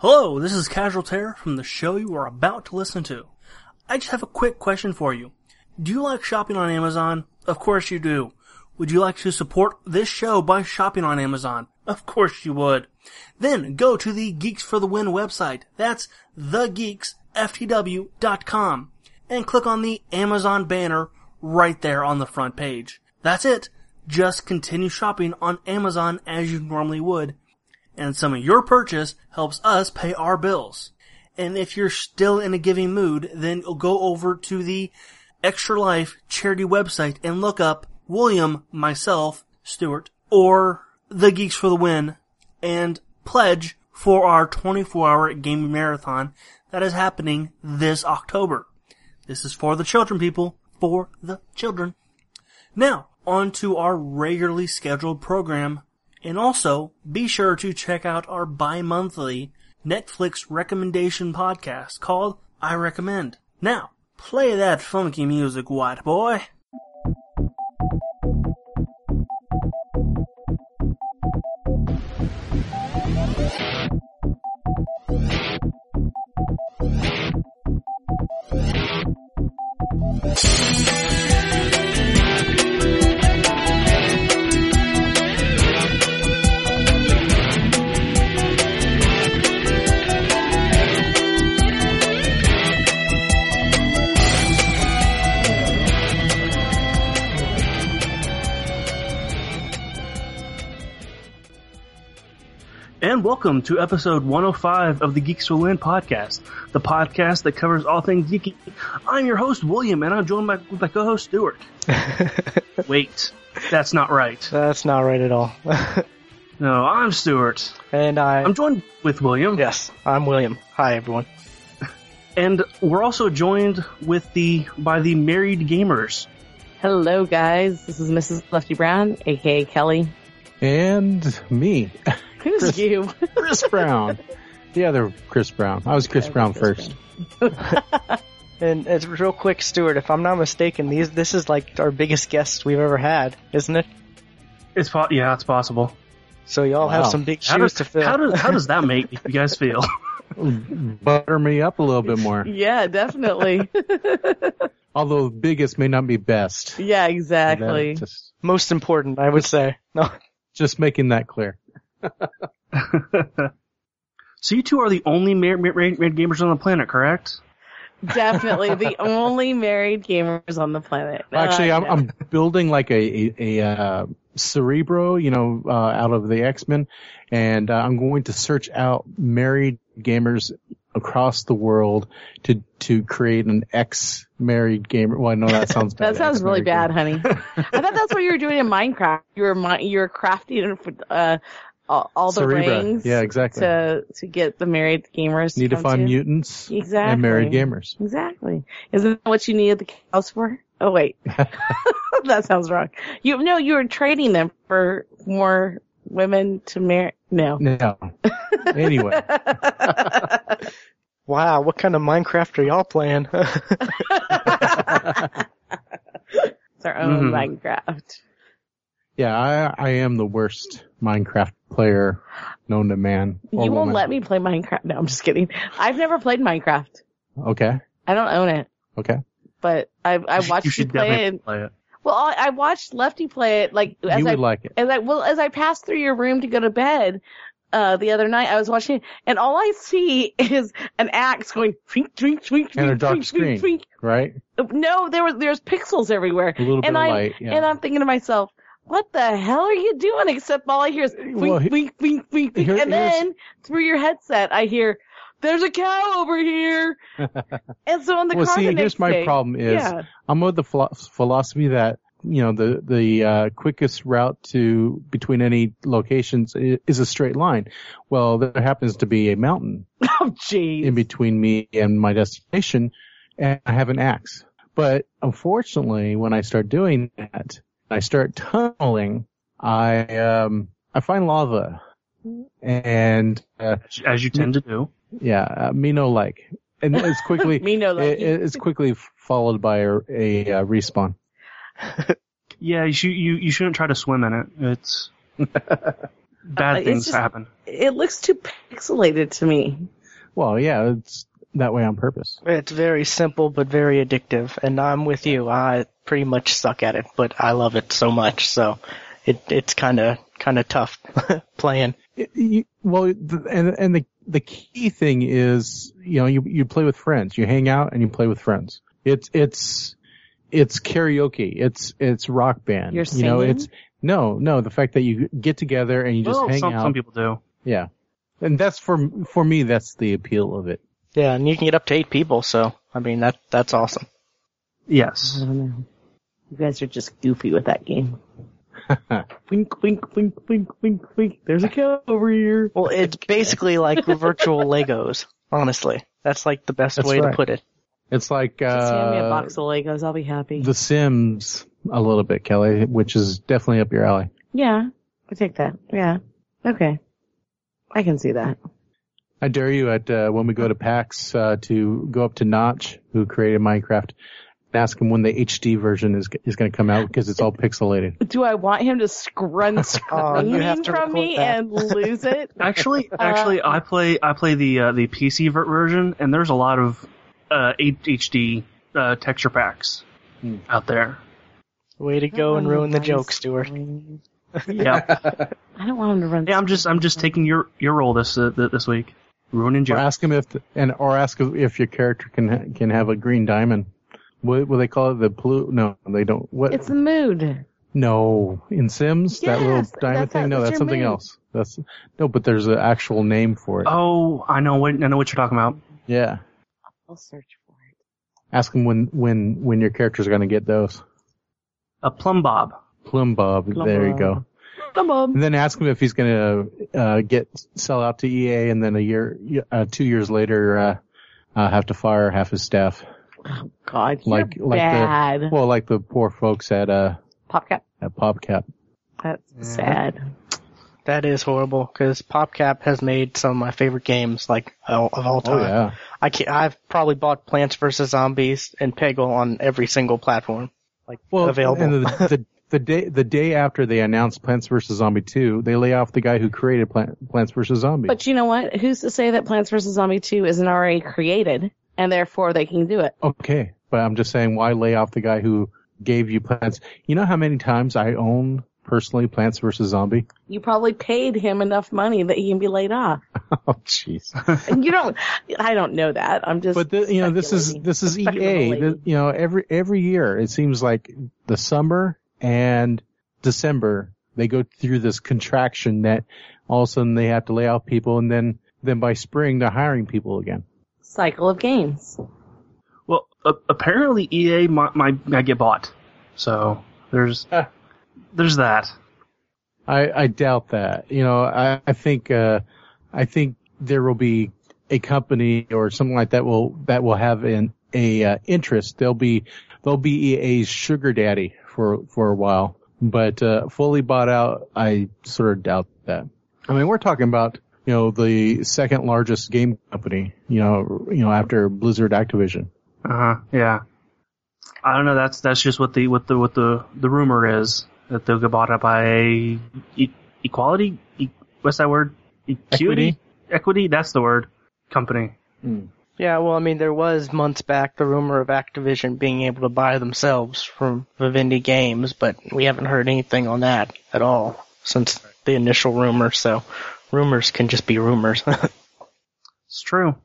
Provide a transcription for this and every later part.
Hello, this is Casual Terror from the show you are about to listen to. I just have a quick question for you. Do you like shopping on Amazon? Of course you do. Would you like to support this show by shopping on Amazon? Of course you would. Then go to the Geeks for the Win website. That's thegeeksftw.com and click on the Amazon banner right there on the front page. That's it. Just continue shopping on Amazon as you normally would. And some of your purchase helps us pay our bills. And if you're still in a giving mood, then go over to the Extra Life charity website and look up William, myself, Stuart, or the Geeks for the Win and pledge for our 24 hour gaming marathon that is happening this October. This is for the children, people. For the children. Now, on to our regularly scheduled program. And also, be sure to check out our bi-monthly Netflix recommendation podcast called I Recommend. Now, play that funky music, white boy. Welcome to episode 105 of the Geeks Will Win podcast, the podcast that covers all things geeky. I'm your host, William, and I'm joined by, with my co-host, Stuart. Wait, that's not right. That's not right at all. No, I'm Stuart. and I, I'm joined with William. yes, I'm William. Hi, everyone. And we're also joined with the, by the married gamers. Hello, guys. This is Mrs. Lefty Brown, aka Kelly. And me, Who's Chris. you? Chris Brown. The other Chris Brown. I was Chris Yeah, Brown Chris first. And it's real quick, Stuart. If I'm not mistaken, these this is like our biggest guest we've ever had, isn't it? It's po- yeah, it's possible. So y'all have some big How shoes does, to fill. how does how does that make you guys feel? Butter me up a little bit more. yeah, definitely. Although biggest may not be best. yeah, exactly. Just, Most important, I would say. No, just making that clear. so you two are the only married, married, married gamers on the planet, correct? Definitely the only married gamers on the planet. Actually, Uh, I'm. I'm building like a, a, a uh, Cerebro, you know, uh, out of the X-Men, and uh, I'm going to search out married gamers across the world to to create an ex-married gamer. Well, I know that sounds bad. That sounds really bad, gamer. honey. I thought that's what you were doing in Minecraft. You were mi- you were crafting uh, all, all the Cerebra. rings Yeah, exactly. to to get the married gamers. Need to come find mutants Exactly. and married gamers. Exactly. Isn't that what you needed the cows for? Oh wait, that sounds wrong. You no, you were trading them for more women to marry. No. No. Anyway, wow, what kind of Minecraft are y'all playing? It's our own Mhm. Minecraft. yeah, I I am the worst Minecraft player known to man. You won't woman. let me play Minecraft. No, I'm just kidding. I've never played Minecraft. Okay. I don't own it, Okay. but I I You should- watched you you, should play definitely it. play it. Well, I, I watched Lefty play it like as you I like it. as I well as I passed through your room to go to bed uh the other night, I was watching it, and all I see is an axe going twink twink twink And a twink dark twink screen. twink Right? No, there was there's pixels everywhere, A little bit and of I light. Yeah. and I'm thinking to myself. What the hell are you doing? Except all I hear is wink, Well, he- wink, wink, wink, wink. here- and then through your headset, I hear, "There's a cow over here." and so on the well, car see, the here's my day- problem is yeah, I'm of the philosophy that you know the the uh, quickest route to between any locations is a straight line. Well, there happens to be a mountain oh jeez. in between me and my destination, and I have an axe. But unfortunately, when I start doing that, I start tunneling. I um I find lava, and uh, as you tend to do. yeah, uh, me no like, and it's quickly Me no like. it, it's quickly followed by a, a uh, respawn. Yeah, you, should, you you shouldn't try to swim in it. It's bad Uh, it's things just- happen. It looks too pixelated to me. Well, yeah, it's that way on purpose. It's very simple but very addictive, and I'm with you. I pretty much suck at it, but I love it so much, so it it's kind of kind of tough playing. It- you- well, and and the the key thing is, you know, you you play with friends, you hang out and you play with friends. It's it's it's karaoke. It's it's rock band. You're You know, singing? it's no no the fact that you get together and you just well, hang some, out. some people do. Yeah, and that's for for me. That's the appeal of it. Yeah, and you can get up to eight people, so I mean that that's awesome. Yes. I don't know. You guys are just goofy with that game. wink, wink, wink, wink, wink, wink. There's a cow over here. Well, it's basically like virtual Legos. Honestly, that's like the best That's way right. to put it. It's like Just hand me a uh, box of Legos. I'll be happy. The Sims a little bit, Kelly, which is definitely up your alley. yeah, I take that. Yeah. Okay. I can see that. I dare you at uh, when we go to PAX uh, to go up to Notch, who created Minecraft, and ask him when the HD version is is going to come out because it's all pixelated. Do I want him to scrun Oh, you screaming to from me that. and lose it? Actually, actually, I play I play the uh, the PC ver- version, and there's a lot of uh, HD uh, texture packs out there. Way to go and ruin the nice. joke, Stuart. Yeah, I don't want him to run. yeah. I'm just I'm just taking your your role this uh, this week, ruining Or jokes. ask him if and or ask if your character can ha- can have a green diamond. What will they call it? The blue? No, they don't. What? It's the mood. no, in Sims, that little diamond thing. how- no, that's that's something mood. else. That's no, but there's an actual name for it. Oh, I know what I know what you're talking about. Yeah. I'll search for it. Ask him when when when your character's going to get those. A plumbob. Plum Bob. Plum there you go. Come on. And then ask him if he's going to uh, get sell out to EA, and then a year, uh, two years later, uh, uh, have to fire half his staff. Oh God, Like- you're like the- bad. Well, like the poor folks at uh PopCap. at PopCap. That's sad. That is horrible because PopCap has made some of my favorite games like of of all oh, time. Oh yeah. I can't, I've probably bought Plants vs Zombies and Peggle on every single platform like Well, available. and the, the the day the day after they announced Plants vs Zombie 2, they lay off the guy who created Plant, Plants vs Zombie. But you know what? Who's to say that Plants vs. Zombie 2 isn't already created and therefore they can do it? okay, but I'm just saying, why lay off the guy who gave you Plants? You know how many times I own personally Plants vs Zombie? You probably paid him enough money that he can be laid off. Oh jeez. You don't, I don't know that. I'm just. But the, you know, this is this is EA. The- you know, every every year it seems like the summer and December they go through this contraction that all of a sudden they have to lay off people, and then then by spring they're hiring people again. cycle of games. Well, a- apparently EA might, might, might get bought. So there's. There's that. I I doubt that. You know, I I think uh I think there will be a company or something like that will that will have an a uh, interest. They'll be they'll be EA's sugar daddy for for a while, but uh, fully bought out. I sort of doubt that. I mean, we're talking about you know the second largest game company. You know, you know after Blizzard, Activision. Uh huh. Yeah. I don't know. That's that's just what the what the what the the rumor is that they'll get bought up by a e- equality. E- what's that word? Equity. Equity. That's the word. Company. Hmm. yeah, well, I mean, there was months back the rumor of Activision being able to buy themselves from Vivendi Games, but we haven't heard anything on that at all since the initial rumor. So rumors can just be rumors. It's true.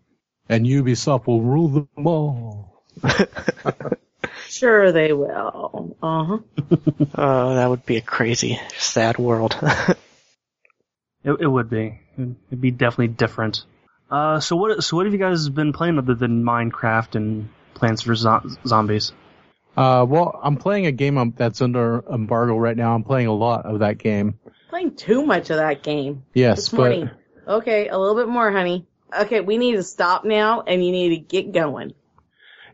And Ubisoft will rule them all. Sure they will. Uh huh. oh, that would be a crazy, sad world. It, it would be. It'd be definitely different. Uh, so what? So what have you guys been playing other than Minecraft and Plants vs Zo- Zombies? Uh, well, I'm playing a game um, that's under embargo right now. I'm playing a lot of that game. Playing too much of that game Yes, this but. Okay, a little bit more, honey. Okay, we need to stop now and you need to get going.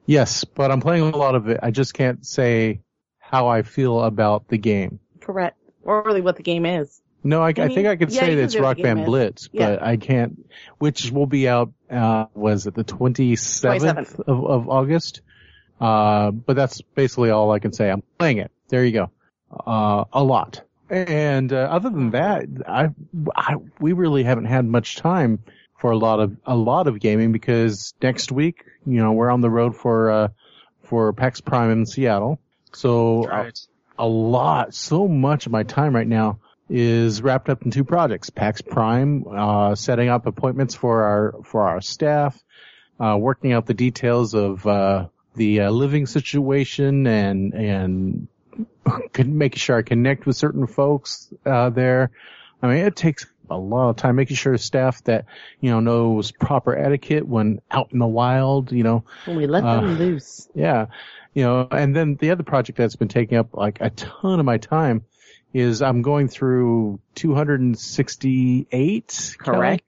Yes, but I'm playing a lot of it. I just can't say how I feel about the game. Correct. Or really what the game is. No, I, I I think I could yeah, say that it's Rock Band is. Blitz, Yeah. but I can't. Which will be out. Uh, was it the 27th, 27th. Of, of August? Uh, but that's basically all I can say. I'm playing it. There you go. Uh, a lot. And uh, other than that, I, I we really haven't had much time for a lot of a lot of gaming because next week, you know, we're on the road for uh, for PAX Prime in Seattle. So Right. a lot, so much of my time right now is wrapped up in two projects. PAX Prime, uh, setting up appointments for our, for our staff, uh, working out the details of, uh, the uh, living situation and, and making sure I connect with certain folks, uh, there. I mean, it takes a lot of time making sure staff that, you know, knows proper etiquette when out in the wild, you know, when We let Uh, them loose. yeah. You know, and then the other project that's been taking up like a ton of my time is I'm going through 268 Kelly, Correct.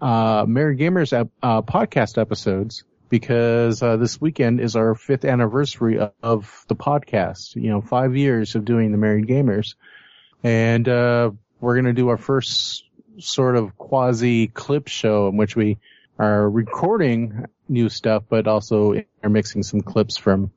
uh, Married Gamers ep- uh, podcast episodes because uh, this weekend is our fifth anniversary of, of the podcast. You know, five years of doing the Married Gamers, and uh, we're gonna do our first sort of quasi clip show in which we are recording new stuff, but also are mixing some clips from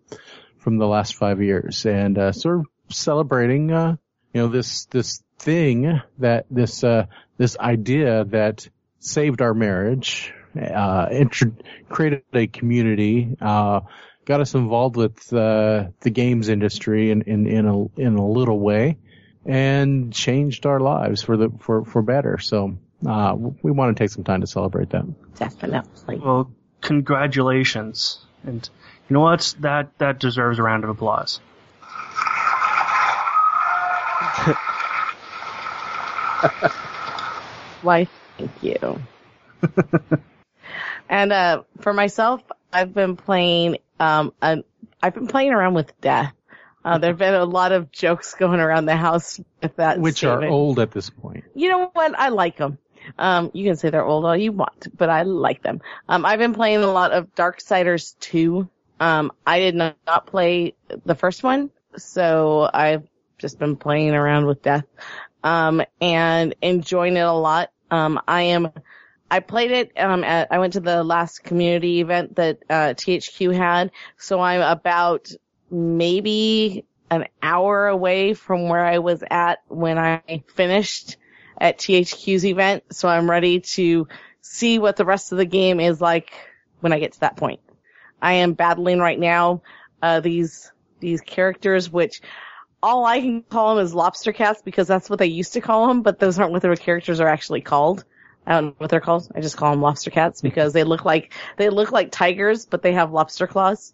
from the last five years, and uh, sort of celebrating, uh, you know, this this thing that this uh, this idea that saved our marriage, uh, intro- created a community, uh, got us involved with uh, the games industry in in in a in a little way, and changed our lives for the for for better. So. Uh, we want to take some time to celebrate that. Definitely. Well, congratulations. And you know what? That that deserves a round of applause. Why, thank you. and uh, for myself, I've been playing. Um, i I've been playing around with death. Uh, there've been a lot of jokes going around the house with that. Which are old at this point. You know what? I like them. Um, you can say they're old all you want, but I like them. Um, I've been playing a lot of Darksiders 2. Um, I did not, not play the first one, so I've just been playing around with death, um, and enjoying it a lot. Um, I am, I played it, um, at, I went to the last community event that, uh, THQ had, so I'm about maybe an hour away from where I was at when I finished at THQ's event, so I'm ready to see what the rest of the game is like when I get to that point. I am battling right now, uh, these, these characters, which all I can call them is lobster cats because that's what they used to call them, but those aren't what their characters are actually called. I don't know what they're called. I just call them lobster cats because they look like, they look like tigers, but they have lobster claws.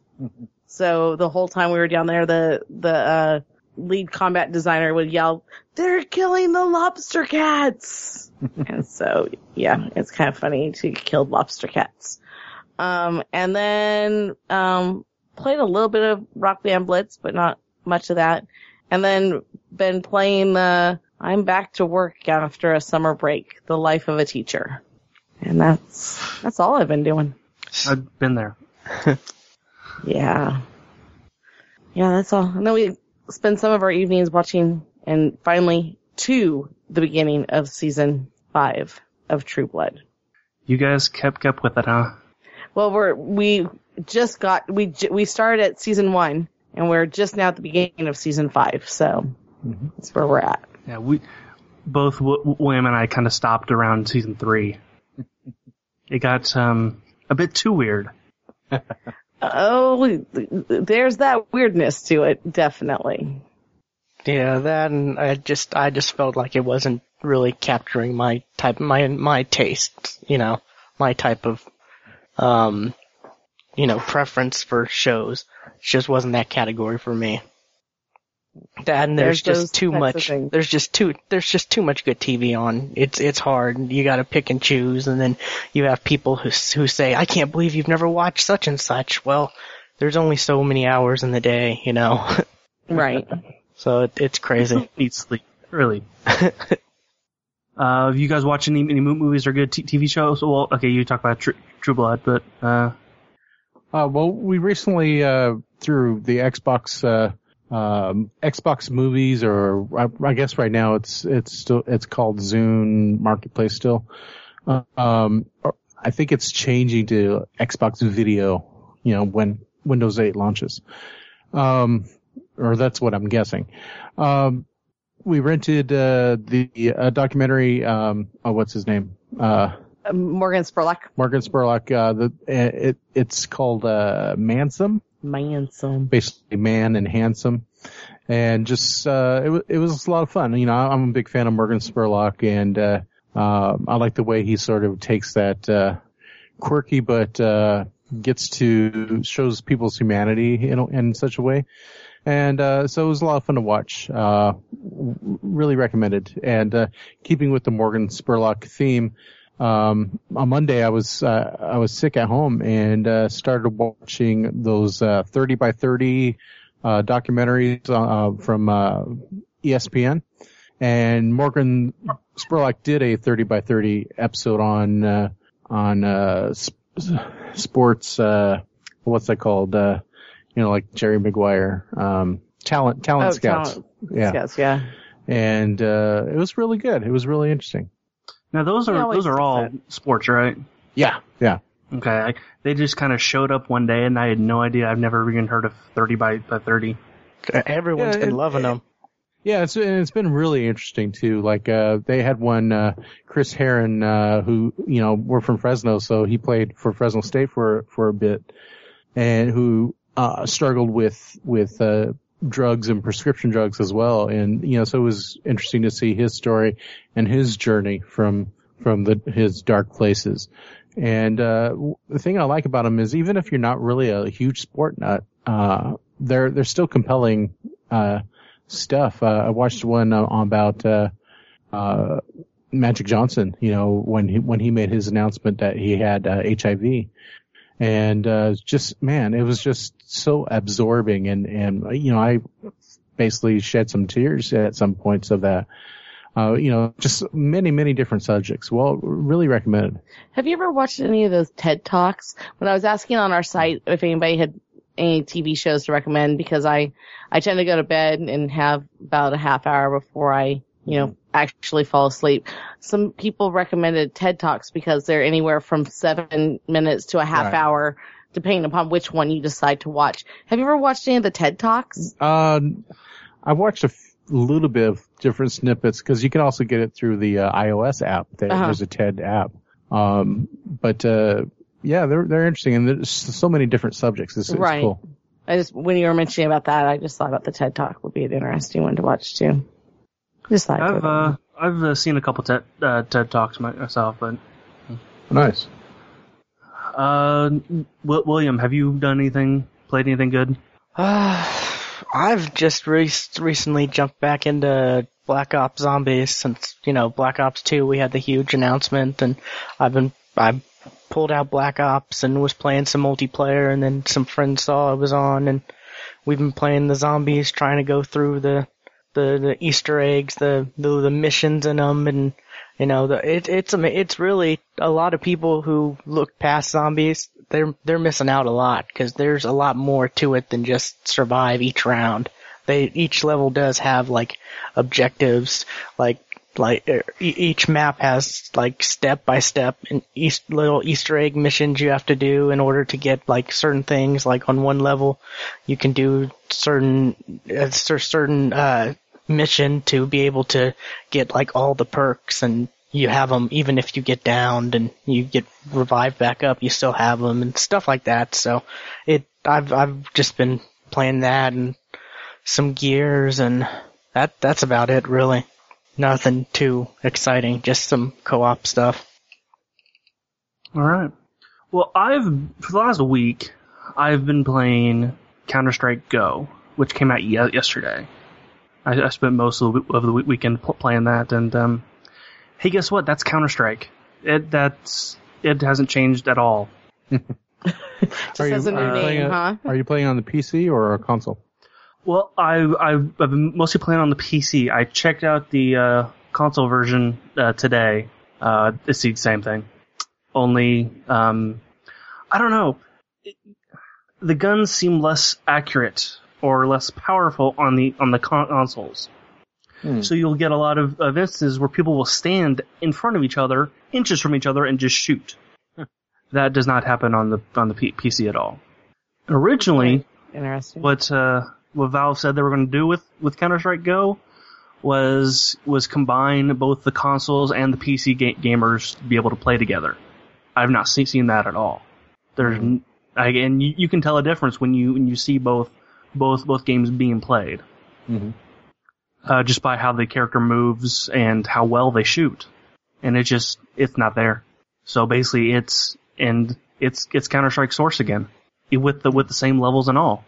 So the whole time we were down there, the, the, uh, lead combat designer would yell, they're killing the lobster cats. and so, yeah, it's kind of funny to kill lobster cats. Um, and then, um, played a little bit of Rock Band Blitz, but not much of that. And then been playing the, I'm back to work after a summer break, the life of a teacher. And that's, that's all I've been doing. I've been there. Yeah. Yeah, that's all. And then we spend some of our evenings watching and finally to the beginning of season five of True Blood. You guys kept up with it, huh? Well, we're, we just got, we, we started at season one and we're just now at the beginning of season five. So that's where we're at. Yeah, we both w- William and I kind of stopped around season three. It got um a bit too weird. Oh, there's that weirdness to it, definitely. Yeah, that and I just I just felt like it wasn't really capturing my type my my taste, you know, my type of um you know, preference for shows. It just wasn't that category for me. That and there's, There's just too much there's just too there's just too much good TV on. It's it's hard. You got to pick and choose and then you have people who who say, "I can't believe you've never watched such and such." Well, there's only so many hours in the day, you know. Right. so it, it's crazy. Need sleep really. uh, have you guys watched any, any movies or good t- TV shows? Well, okay, you talk about Tr- True Blood, but uh, Uh, well, we recently, uh, through the Xbox, uh, um, Xbox movies, or I, I guess right now it's, it's still, it's called Zune Marketplace still. Um, I think it's changing to Xbox Video, you know, when Windows 8 launches. Um, or that's what I'm guessing. Um, we rented uh, the uh, documentary. Um, oh, what's his name? Uh, Morgan Spurlock. Morgan Spurlock. Uh, the it it's called uh, Mansome, basically man and handsome, and just uh, it it was a lot of fun. You know, I'm a big fan of Morgan Spurlock, and uh, uh, I like the way he sort of takes that uh, quirky but uh, gets to shows people's humanity in in such a way. And uh, so it was a lot of fun to watch. Uh, really recommended. And uh, keeping with the Morgan Spurlock theme, um, on Monday I was uh, I was sick at home and uh, started watching those uh, 30 by 30 uh, documentaries uh, from uh, ESPN. And Morgan Spurlock did a 30 by 30 episode on uh, on uh, sp- sports. Uh, what's that called? Uh, you know, like Jerry Maguire, um, talent talent Oh, scouts. talent Yeah, Yes, yeah. and uh, it was really good. It was really interesting. Now those are those are all that. sports, right? Yeah, yeah. Okay, I, they just kind of showed up one day, and I had no idea. I've never even heard of thirty by by thirty. Everyone's Yeah, been it- loving them. Yeah, it's and it's been really interesting too. Like uh they had one uh Chris Herren uh who you know we're from Fresno, so he played for Fresno State for for a bit, and who uh struggled with with uh drugs and prescription drugs as well. And you know, so it was interesting to see his story and his journey from from the his dark places. And uh the thing I like about him is even if you're not really a huge sport nut, uh they're they're still compelling uh stuff. Uh, I watched one uh, about uh, uh, Magic Johnson. You know, when he when he made his announcement that he had HIV, and uh, just man, it was just so absorbing, and and you know, I basically shed some tears at some points of that. Uh, you know, just many many different subjects. Well, really recommended. Have you ever watched any of those TED Talks? When I was asking on our site if anybody had any TV shows to recommend, because I, I tend to go to bed and have about a half hour before I, you know, actually fall asleep. Some people recommended TED Talks because they're anywhere from seven minutes to a half Right. hour, depending upon which one you decide to watch. Have you ever watched any of the TED Talks? Uh, I watched a f- little bit of different snippets because you can also get it through the uh, iOS app. There, Uh-huh. There's a TED app. Um, but uh, yeah, they're they're interesting, and there's so many different subjects. It's, it's Right. cool. I just, when you were mentioning about that, I just thought about the TED Talk would be an interesting one to watch too. Just thought I'd I've throw that in. uh, I've uh, seen a couple TED uh, TED talks myself, but Nice. uh, Wi- William, have you done anything? Played anything good? Uh, I've just re- recently jumped back into Black Ops Zombies since, you know, Black Ops 2, we had the huge announcement and I've been, I pulled out Black Ops and was playing some multiplayer and then some friends saw I was on and we've been playing the zombies trying to go through the, the, the Easter eggs, the, the, the missions in them and, you know, the, it, it's, it's really a lot of people who look past zombies. They're, they're missing out a lot because there's a lot more to it than just survive each round. They, each level does have like objectives, like, like er, each map has like step by step and east little Easter egg missions you have to do in order to get like certain things. Like on one level, you can do certain cer- certain uh, mission to be able to get like all the perks and you have them even if you get downed and you get revived back up you still have them and stuff like that so it i've i've just been playing that and some gears and that that's about it really nothing too exciting just some co-op stuff All right. Well, I've for the last week, I've been playing Counter Strike Go, which came out ye- yesterday. I, I spent most of the, of the weekend pl- playing that, and um, hey, guess what? That's Counter Strike. It that's it hasn't changed at all. Just Are you- as a new are you playing name, huh? Are you playing on the PC or a console? Well, I I've, I've been mostly playing on the PC. I checked out the uh, console version uh, today. Uh, it's the same thing, only um, I don't know. It- the guns seem less accurate or less powerful on the on the con- consoles. Hmm. So you'll get a lot of, of instances where people will stand in front of each other, inches from each other, and just shoot. That does not happen on the on the P- PC at all. Originally, Interesting. what uh, what Valve said they were going to do with with Counter Strike Go was was combine both the consoles and the PC ga- gamers to be able to play together. I've not seen, seen that at all. There's n- I, and you, you can tell a difference when you when you see both both both games being played, Mhm. uh, just by how the character moves and how well they shoot, and it just it's not there. So basically, it's and it's it's Counter Strike Source again, with the with the same levels and all.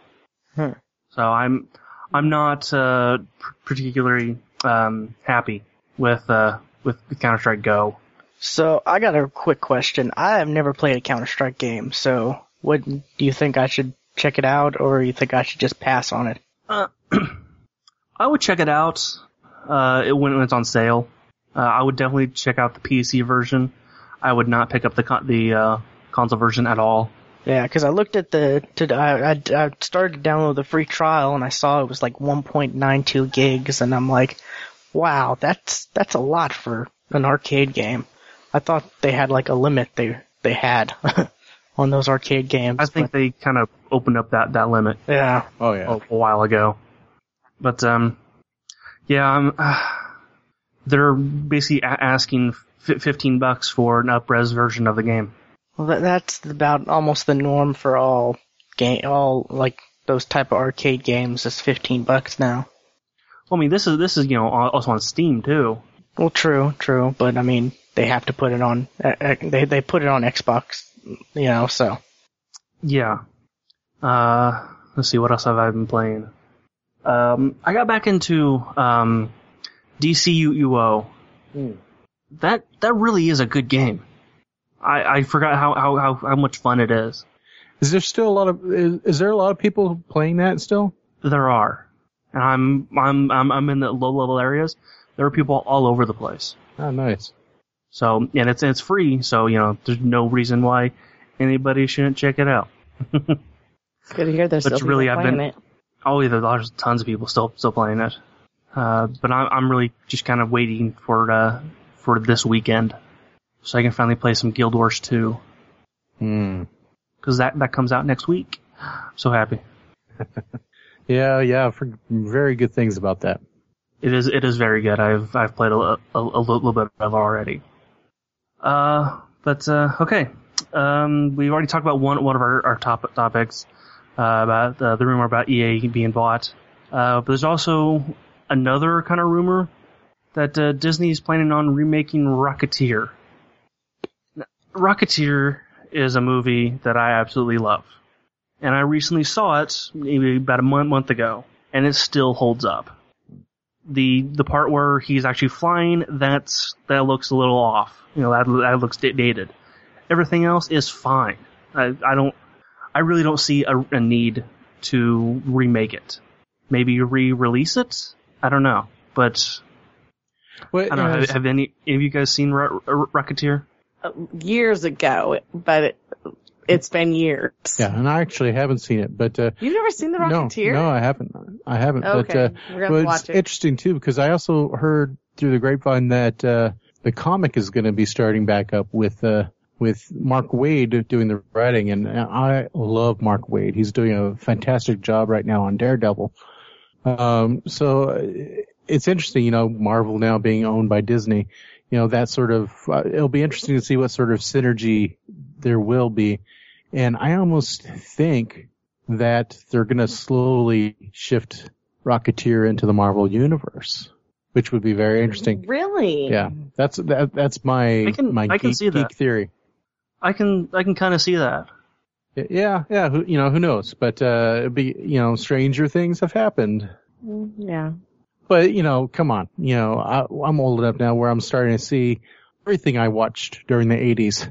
Hmm. So I'm I'm not uh, particularly um, happy with uh, with, Counter Strike Go. So I got a quick question. I have never played a Counter Strike game, so what do you think I should check it out, or you think I should just pass on it? I would check it out uh, it- when it's on sale. Uh, I would definitely check out the PC version. I would not pick up the con- the uh, console version at all. Yeah, because I looked at the, to, I, I, I started to download the free trial and I saw it was like 1.92 gigs and I'm like, wow, that's, that's a lot for an arcade game. I thought they had like a limit they, they had on those arcade games. I think but- they kind of opened up that, that limit yeah. Oh yeah. a, a while ago. But um, yeah, I'm, uh, they're basically a- asking f- 15 bucks for an up-res version of the game. Well, that, that's about almost the norm for all game, all like those type of arcade games is 15 bucks now. Well, I mean, this is this is you know also on Steam too. Well, true, true, but I mean, they have to put it on, they, they put it on Xbox, you know, so. Yeah. Uh, let's see, what else have I been playing? Um, I got back into um, DCUO. That that really is a good game. I, I forgot how, how, how, how much fun it is. Is there still a lot of is, is there a lot of people playing that still? There are, and I'm I'm I'm, I'm in the low level areas. There are people all over the place. Oh, nice. So and it's it's free. So you know, there's no reason why anybody shouldn't check it out. It's good to hear there's But still really, people I've playing been- it. Oh, yeah, there's tons of people still still playing it. Uh, but I'm I'm really just kind of waiting for uh for this weekend, so I can finally play some Guild Wars 2 Hmm. because that that comes out next week. So happy. Yeah, yeah. For very good things about that. It is it is very good. I've I've played a, a, a little bit of it already. Uh, but uh, okay. Um, we've already talked about one one of our, our top topics uh, about uh, the rumor about EA being bought. Uh, but there's also another kind of rumor that uh, Disney is planning on remaking Rocketeer. Rocketeer is a movie that I absolutely love, and I recently saw it maybe about a month month ago, and it still holds up the the part where he's actually flying that's that looks a little off. You know that that looks dated. Everything else is fine. I I don't I really don't see a, a need to remake it. Maybe re-release it. I don't know, but What, I don't know. Have, have any have you guys seen Ro- Ro- Rocketeer? Years ago, but it, it's been years. yeah, and I actually haven't seen it, but uh, You've never seen The Rocketeer? no, no, I haven't. I haven't. Okay, But uh, we're gonna watch it's it. interesting too because I also heard through the grapevine that uh, the comic is going to be starting back up with uh, with Mark Waid doing the writing, and I love Mark Waid. He's doing a fantastic job right now on Daredevil. Um, so it's interesting, you know, Marvel now being owned by Disney. You know, that sort of uh, it'll be interesting to see what sort of synergy there will be, and I almost think that they're going to slowly shift Rocketeer into the Marvel universe, which would be very interesting. Really? Yeah, that's that, that's my I can- my I can geek, see that. geek theory. I can I can kind of see that. Yeah, yeah, who, you know, who knows? But uh, it'd be you know, stranger things have happened. Mm, Yeah. But you know, come on, you know, I, I'm old enough now where I'm starting to see everything I watched during the '80s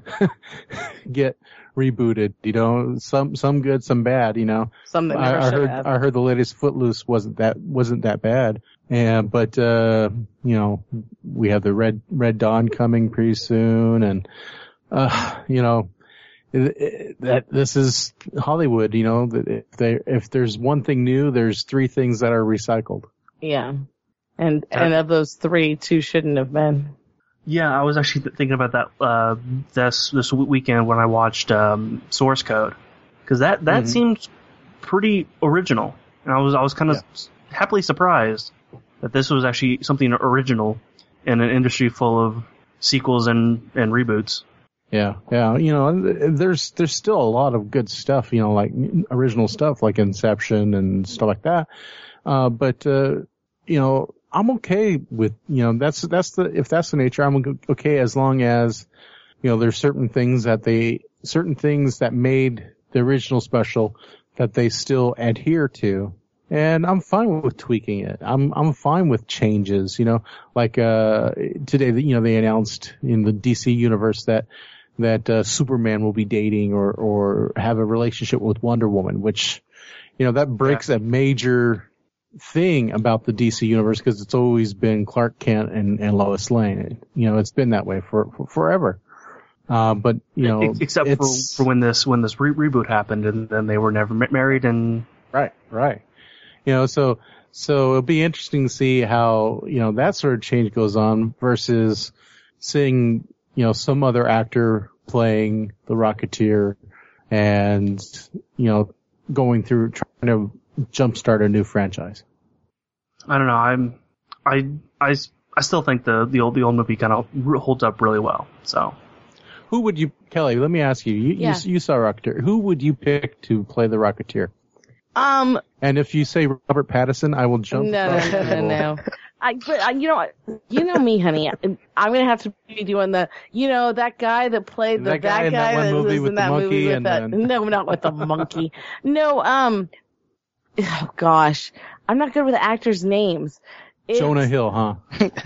get rebooted. You know, some some good, some bad. You know, Something I, never I should heard have. I heard the latest Footloose wasn't that wasn't that bad. And but uh, you know, we have the Red Red Dawn coming pretty soon, and uh, you know. it- it- That this is Hollywood, you know. That if they if there's one thing new, there's three things that are recycled. Yeah. And and of those three, two shouldn't have been. Yeah, I was actually thinking about that uh, this this weekend when I watched um, Source Code because that that Mhm. seemed pretty original, and I was I was kind of happily surprised. that this was actually something original in an industry full of sequels and and reboots. Yeah, yeah. You know, there's there's still a lot of good stuff. You know, like original stuff like Inception and stuff like that. Uh, but uh, you know, I'm okay with you know that's that's the if that's the nature, I'm okay as long as you know there's certain things that they certain things that made the original special that they still adhere to. And I'm fine with tweaking it. I'm I'm fine with changes. You know, like uh today, you know, they announced in the DC universe that that uh, Superman will be dating or or have a relationship with Wonder Woman, which you know that breaks yeah. a major thing about the DC universe because it's always been Clark Kent and, and Lois Lane. You know, it's been that way for, for forever. Uh, but you know, except for, for when this when this re- reboot happened, and then they were never married, and right, right. You know, so so it'll be interesting to see how you know that sort of change goes on versus seeing you know some other actor playing the Rocketeer, and you know going through trying to jumpstart a new franchise. I don't know. I'm I I I still think the the old the old movie kind of holds up really well. So who would you, Kelly? Let me ask you. You, yeah. you, you saw Rocketeer. Who would you pick to play the Rocketeer? Um. And if you say Robert Pattinson, I will jump. No, no, no, no, no. I, but I, you know, you know me, honey. I'm gonna have to be doing the, you know, that guy that played the that guy, that guy in that, movie with the monkey with that. Then... No, not with the monkey. No, um, oh gosh, I'm not good with actors' names. It's, Jonah Hill, huh?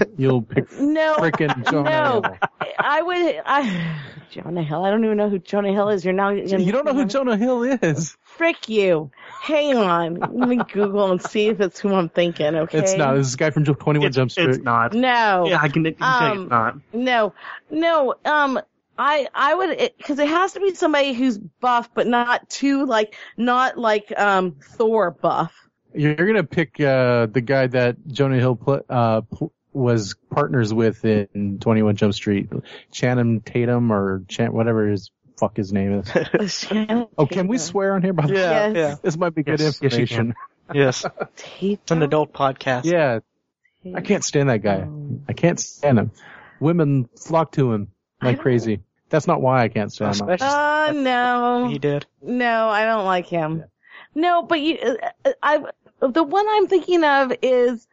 You'll pick no, frickin' Jonah no. Hill. I would, I, Jonah Hill. I don't even know who Jonah Hill is. You're now. You're, you don't know who Jonah Hill is. Frick you. Hang on. Let me Google and see if it's who I'm thinking. Okay. It's not. This is a guy from 21 Jump Street. It's not. No. Yeah, I can, I can um, tell you it's not. No. No. Um. I I would because it, it, has to be somebody who's buff, but not too like not like um Thor buff. You're gonna pick uh the guy that Jonah Hill pl- uh pl- was partners with in 21 Jump Street, Channing Tatum or Chan whatever his fuck his name is. oh, can we swear on here? By the way? Yeah, yeah. This might be good yes, information. Yes, it's an adult podcast. Yeah, I can't stand that guy. I can't stand him. Women flock to him like crazy. That's not why I can't stand him. Uh, no. He did. No, I don't like him. Yeah. No, but you, uh, I, the one I'm thinking of is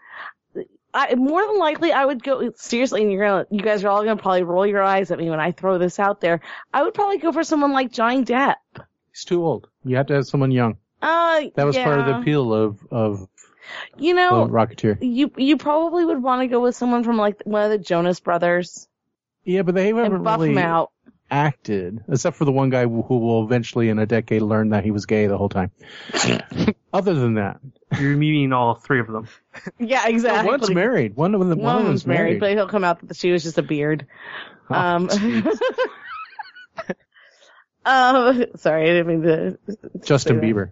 I, more than likely I would go seriously, and you're gonna, you guys are all gonna probably roll your eyes at me when I throw this out there. I would probably go for someone like Johnny Depp. He's too old. You have to have someone young. Uh, that was yeah. part of the appeal of of you know Rocketeer. You you probably would want to go with someone from like one of the Jonas Brothers. Yeah, but they haven't and buff really him out. Acted, except for the one guy who will eventually in a decade learn that he was gay the whole time. Other than that, you're meeting all three of them. Yeah, exactly. one's married. One of them. One, one them's married, married, but he'll come out that she was just a beard. Oh, um, um, sorry, I didn't mean to. Justin Bieber.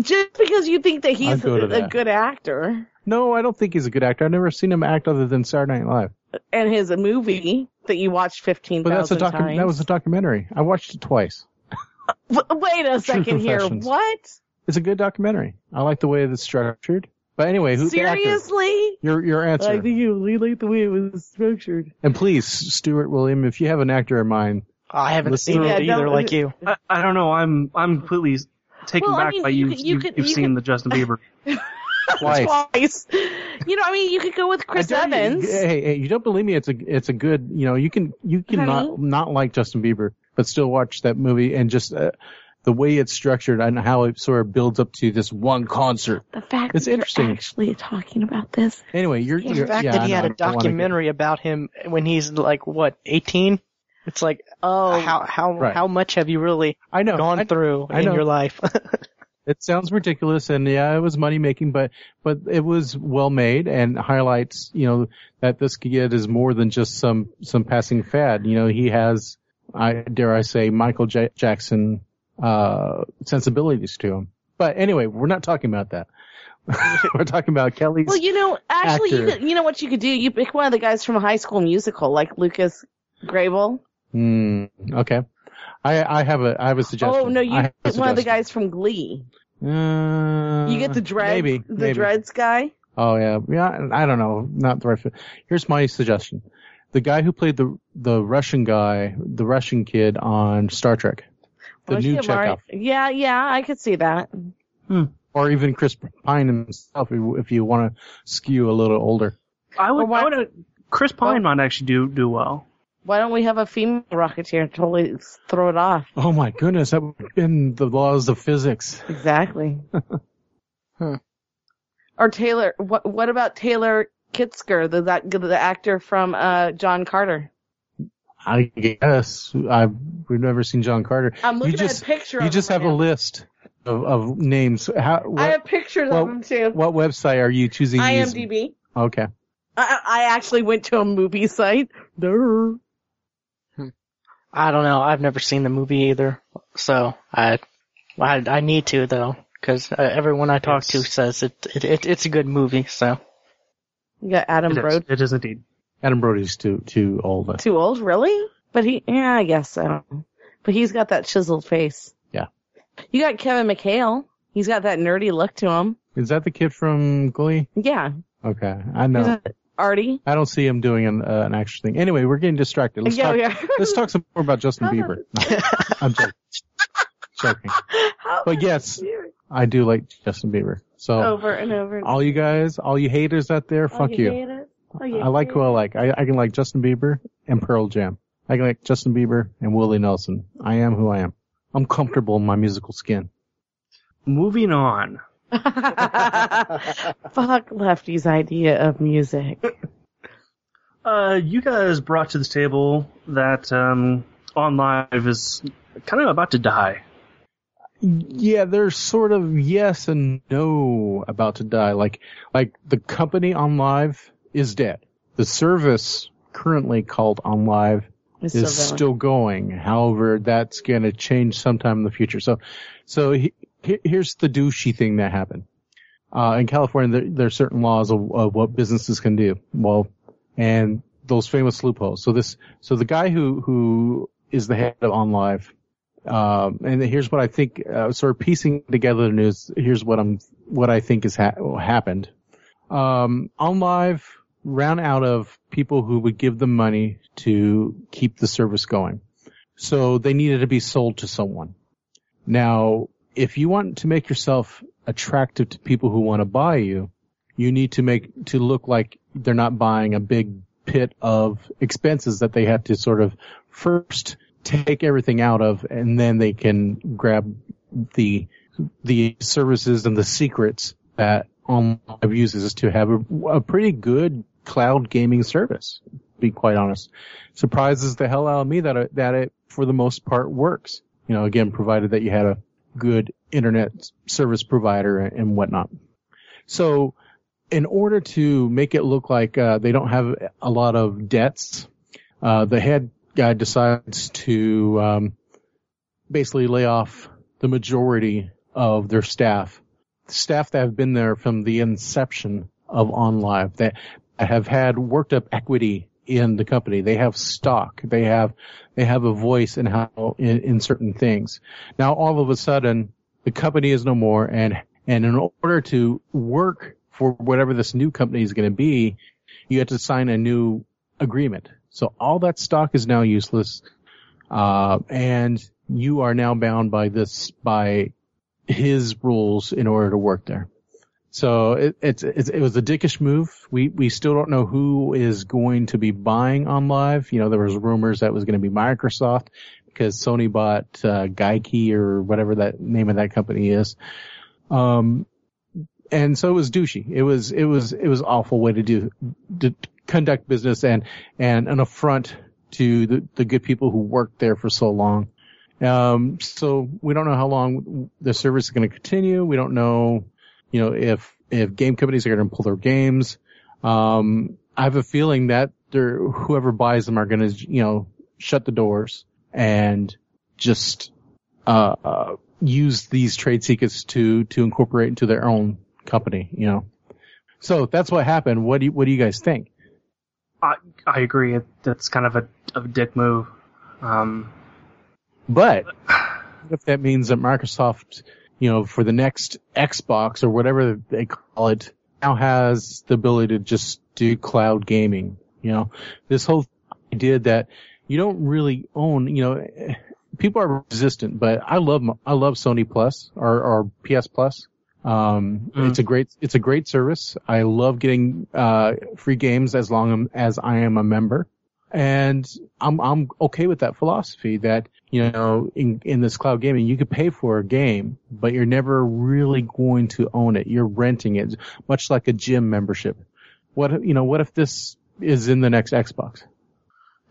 Just because you think that he's a, a good actor. No, I don't think he's a good actor. I've never seen him act other than Saturday Night Live. And his movie that you watched fifteen thousand times. That was a documentary. I watched it twice. Wait a second here. What? It's a good documentary. I like the way it's structured. But anyway, who seriously? Your your answer. I think you really like the way it was structured. And please, Stuart William, if you have an actor in mind, I haven't seen it either, like you. I, I, don't know. I'm I'm completely taken well, back I mean, by you. You, you, you, could, you've you seen could, the Justin Bieber. Twice. Twice. You know, I mean, you could go with Chris Evans. You, hey, hey, you don't believe me? It's a it's a good. You know, you can you can Honey? not not like Justin Bieber, but still watch that movie and just. Uh, the way it's structured and how it sort of builds up to this one concert. The fact it's that interesting. you're actually talking about this. Anyway, you're, the you're fact yeah, that he I had a documentary about him when he's like what 18. It's like, oh, how how right. how much have you really I know gone I, through I in know. your life? it sounds ridiculous, and yeah, it was money making, but but it was well made and highlights, you know, that this kid is more than just some some passing fad. You know, he has, I dare I say, Michael J- Jackson uh, sensibilities to him. But anyway, we're not talking about that. we're talking about Kelly's. Well, you know, actually, you, could, you know what you could do? You pick one of the guys from a High School Musical, like Lucas Grabeel. Hmm. Okay. I I have a I have a suggestion. Oh no, you I have a pick one of the guys from Glee. Uh, You get the dreads, maybe, the maybe. dreads guy. Oh yeah, yeah. I don't know, not the right. fit. Here's my suggestion: the guy who played the the Russian guy, the Russian kid on Star Trek, the Was new he Chekov, Yeah, yeah, I could see that. or even Chris Pine himself, if, if you want to skew a little older. I would. Well, why- I would. Uh, Chris Pine might actually do do well. Why don't we have a female rocketeer and totally throw it off? Oh my goodness, that would have been the laws of physics. Exactly. Hmm. Or Taylor, what what about Taylor Kitsch, the that the actor from uh John Carter? I guess I've we've never seen John Carter. I'm looking you just at a picture you just him have right a now. list of, of names. How I what, have pictures well, of him too. what website are you choosing? to use? IMDb. Okay. I, I actually went to a movie site. Durr. I don't know. I've never seen the movie either, so I I, I need to though, because uh, everyone I talk to says it, it, it it's a good movie. So You got Adam Brody. It is indeed. Adam Brody's too too old. Too old, really? But he, yeah, I guess so. But he's got that chiseled face. Yeah. You got Kevin McHale. He's got that nerdy look to him. Is that the kid from Glee? Yeah. Okay, I He's know. a- Artie. I don't see him doing an, uh, an action thing. Anyway, we're getting distracted. Let's yeah, talk. yeah. Let's talk some more about Justin Bieber. No, I'm joking. joking. How But yes, I do like Justin Bieber. So over and over. and all you guys, all you haters out there, Oh, fuck you. hate? Oh, you I like hate who I like. I, I can like Justin Bieber and Pearl Jam. I can like Justin Bieber and Willie Nelson. I am who I am. I'm comfortable in my musical skin. Moving on. Fuck Lefty's idea of music. Uh, you guys brought to this table that um, OnLive is kind of about to die. Yeah, there's sort of yes and no about to die. Like, like the company OnLive is dead. The service currently called OnLive It's is still going. still going. However, that's going to change sometime in the future. So, so he, he- here's the douchey thing that happened. Uh, in California, there, there are certain laws of, of what businesses can do. Well, and those famous loopholes. So this, so the guy who, who is the head of OnLive, um, and here's what I think, uh, sort of piecing together the news, here's what I'm, what I think has ha- happened. Um, OnLive ran out of people who would give them money to keep the service going. So they needed to be sold to someone. Now, if you want to make yourself attractive to people who want to buy you, you need to make, to look like they're not buying a big pit of expenses that they have to sort of first take everything out of and then they can grab the, the services and the secrets that OnLive uses to have a, a pretty good cloud gaming service. Be quite honest, surprises the hell out of me that that it for the most part works. You know, again, provided that you had a good internet service provider and whatnot. So, in order to make it look like uh, they don't have a lot of debts, uh, the head guy decides to um, basically lay off the majority of their staff, staff that have been there from the inception of OnLive, that have had worked up equity in the company. They have stock. They have they have a voice in how in, in certain things. Now all of a sudden the company is no more, and and in order to work for whatever this new company is going to be, you have to sign a new agreement. So all that stock is now useless, uh, and you are now bound by this by his rules in order to work there. So it, it's, it's it was a dickish move. We we still don't know who is going to be buying OnLive. You know, there was rumors that was going to be Microsoft because Sony bought uh, or whatever that name of that company is. Um, and so it was douchey. It was it was it was awful way to do to conduct business and and an affront to the the good people who worked there for so long. Um, so we don't know how long the service is going to continue. We don't know you know, if, if game companies are going to pull their games, um, I have a feeling that they're, whoever buys them are going to, you know, shut the doors and just, uh, uh, use these trade secrets to, to incorporate into their own company, you know. So that's what happened. What do you, what do you guys think? I I agree. It, that's kind of a of a dick move. Um, But if that means that Microsoft, you know, for the next Xbox or whatever they call it, now has the ability to just do cloud gaming. You know, this whole idea that you don't really own, you know, people are resistant, but I love, I love Sony Plus or, or PS Plus. Um, Mm. it's a great, it's a great service. I love getting, uh, free games as long as I am a member. And I'm, I'm okay with that philosophy that, you know, in, in this cloud gaming, you could pay for a game, but you're never really going to own it. You're renting it, much like a gym membership. What, you know, what if this is in the next Xbox?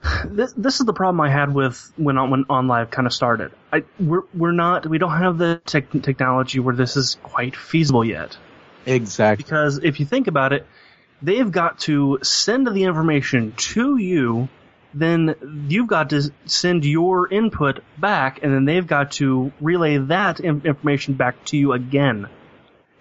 this this is the problem I had with when on when OnLive kind of started. I we're we're not we don't have the tech technology where this is quite feasible yet. Exactly. Because if you think about it, they've got to send the information to you, then you've got to send your input back, and then they've got to relay that information back to you again.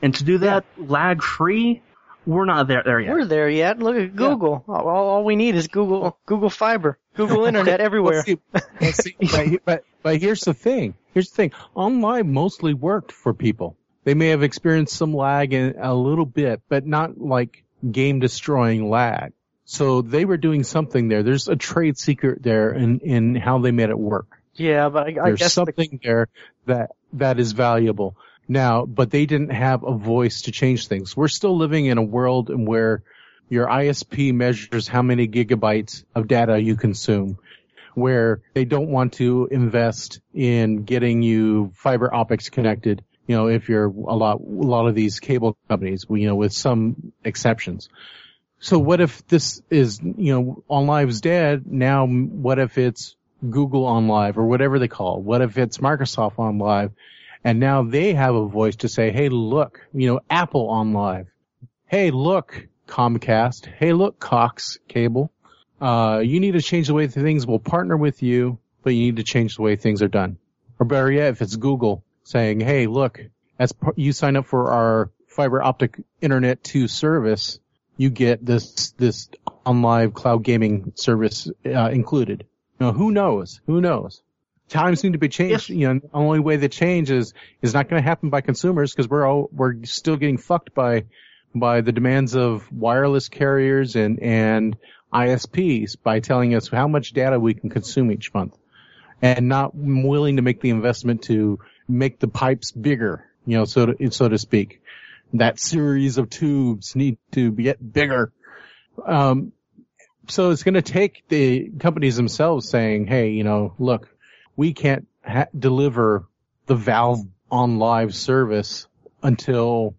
And to do that lag free, we're not there there yet. We're there yet. Look at Google. All, all we need is Google Google Fiber, Google Internet everywhere. Well, see, well, see, but, but, but here's the thing. Here's the thing. OnLive mostly worked for people. They may have experienced some lag in a little bit, but not like game destroying lag. So they were doing something there. There's a trade secret there in, in how they made it work. Yeah, but I, I There's guess the, something there that, that is valuable. Now, but they didn't have a voice to change things. We're still living in a world in where your ISP measures how many gigabytes of data you consume, where they don't want to invest in getting you fiber optics connected. You know, if you're a lot, a lot of these cable companies, you know, with some exceptions. So what if this is, you know, OnLive's dead? Now, what if it's Google OnLive or whatever they call it? What if it's Microsoft OnLive? And now they have a voice to say, hey, look, you know, Apple OnLive. Hey, look, Comcast. Hey, look, Cox Cable. Uh, you need to change the way things will partner with you, but you need to change the way things are done. Or better yet, if it's Google saying, hey, look, as you sign up for our fiber optic internet 2 service, you get this, this OnLive cloud gaming service, uh, included. You know, who knows? Who knows? Times need to be changed. You know, the only way that change is, is not going to happen by consumers because we're all, we're still getting fucked by, by the demands of wireless carriers and, and ISPs by telling us how much data we can consume each month and not willing to make the investment to make the pipes bigger, you know, so to, so to speak. That series of tubes need to get bigger. Um, so it's going to take the companies themselves saying, "Hey, you know, look, we can't ha- deliver the Valve OnLive service until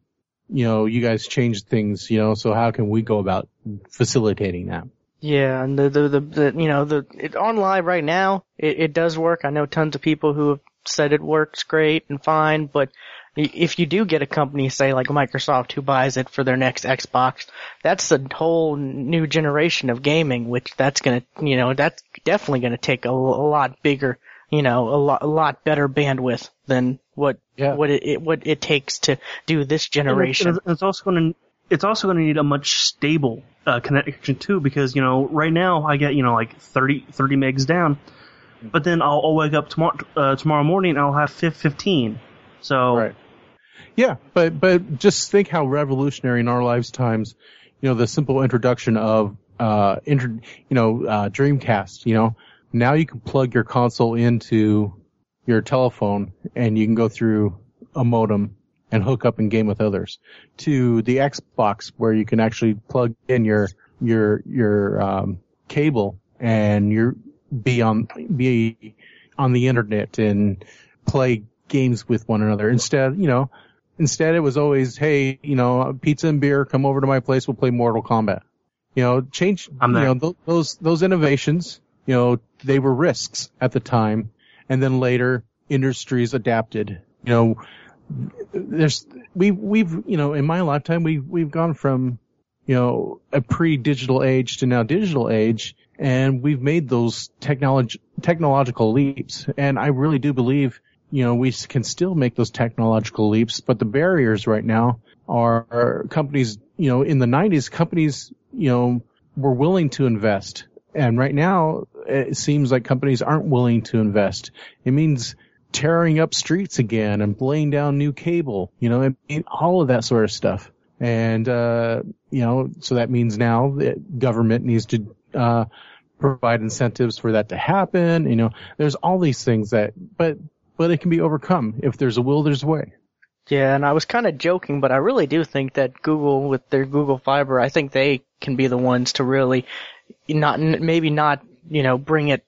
you know you guys change things. You know, so how can we go about facilitating that?" yeah, and the the, the, the you know the it, OnLive right now it, it does work. I know tons of people who have said it works great and fine, but if you do get a company, say like Microsoft, who buys it for their next Xbox, that's a whole new generation of gaming, which that's gonna, you know, that's definitely gonna take a lot bigger, you know, a lot, a lot better bandwidth than what, Yeah. what it, it, what it takes to do this generation. And it's, it's also to it's also to need a much stable uh, connection too, because you know right now I get you know like 30, 30 megs down, but then I'll, I'll wake up tomorrow uh, tomorrow morning and I'll have fif- fifteen. So Right. Yeah, but but just think how revolutionary in our lifetimes, you know, the simple introduction of uh inter, you know, uh Dreamcast, you know, now you can plug your console into your telephone and you can go through a modem and hook up and game with others to the Xbox where you can actually plug in your your your um cable and you're be on be on the internet and play games with one another. Instead, you know, instead it was always, hey, you know, pizza and beer, come over to my place, we'll play Mortal Kombat. You know, change, you know, th- those, those innovations, you know, they were risks at the time. And then later industries adapted, you know, there's, we, we've, you know, in my lifetime, we, we've gone from, you know, a pre-digital age to now digital age, and we've made those technology, technological leaps. And I really do believe, you know, we can still make those technological leaps, but the barriers right now are, companies, you know, in the 90s, companies, you know, were willing to invest. And right now, it seems like companies aren't willing to invest. It means tearing up streets again and laying down new cable, you know, it- all of that sort of stuff. And, uh, you know, so that means now the government needs to, uh, provide incentives for that to happen. You know, there's all these things that, but, but it can be overcome. If there's a will, there's a way. Yeah, and I was kind of joking, but I really do think that Google, with their Google Fiber, I think they can be the ones to really, not maybe not, you know, bring it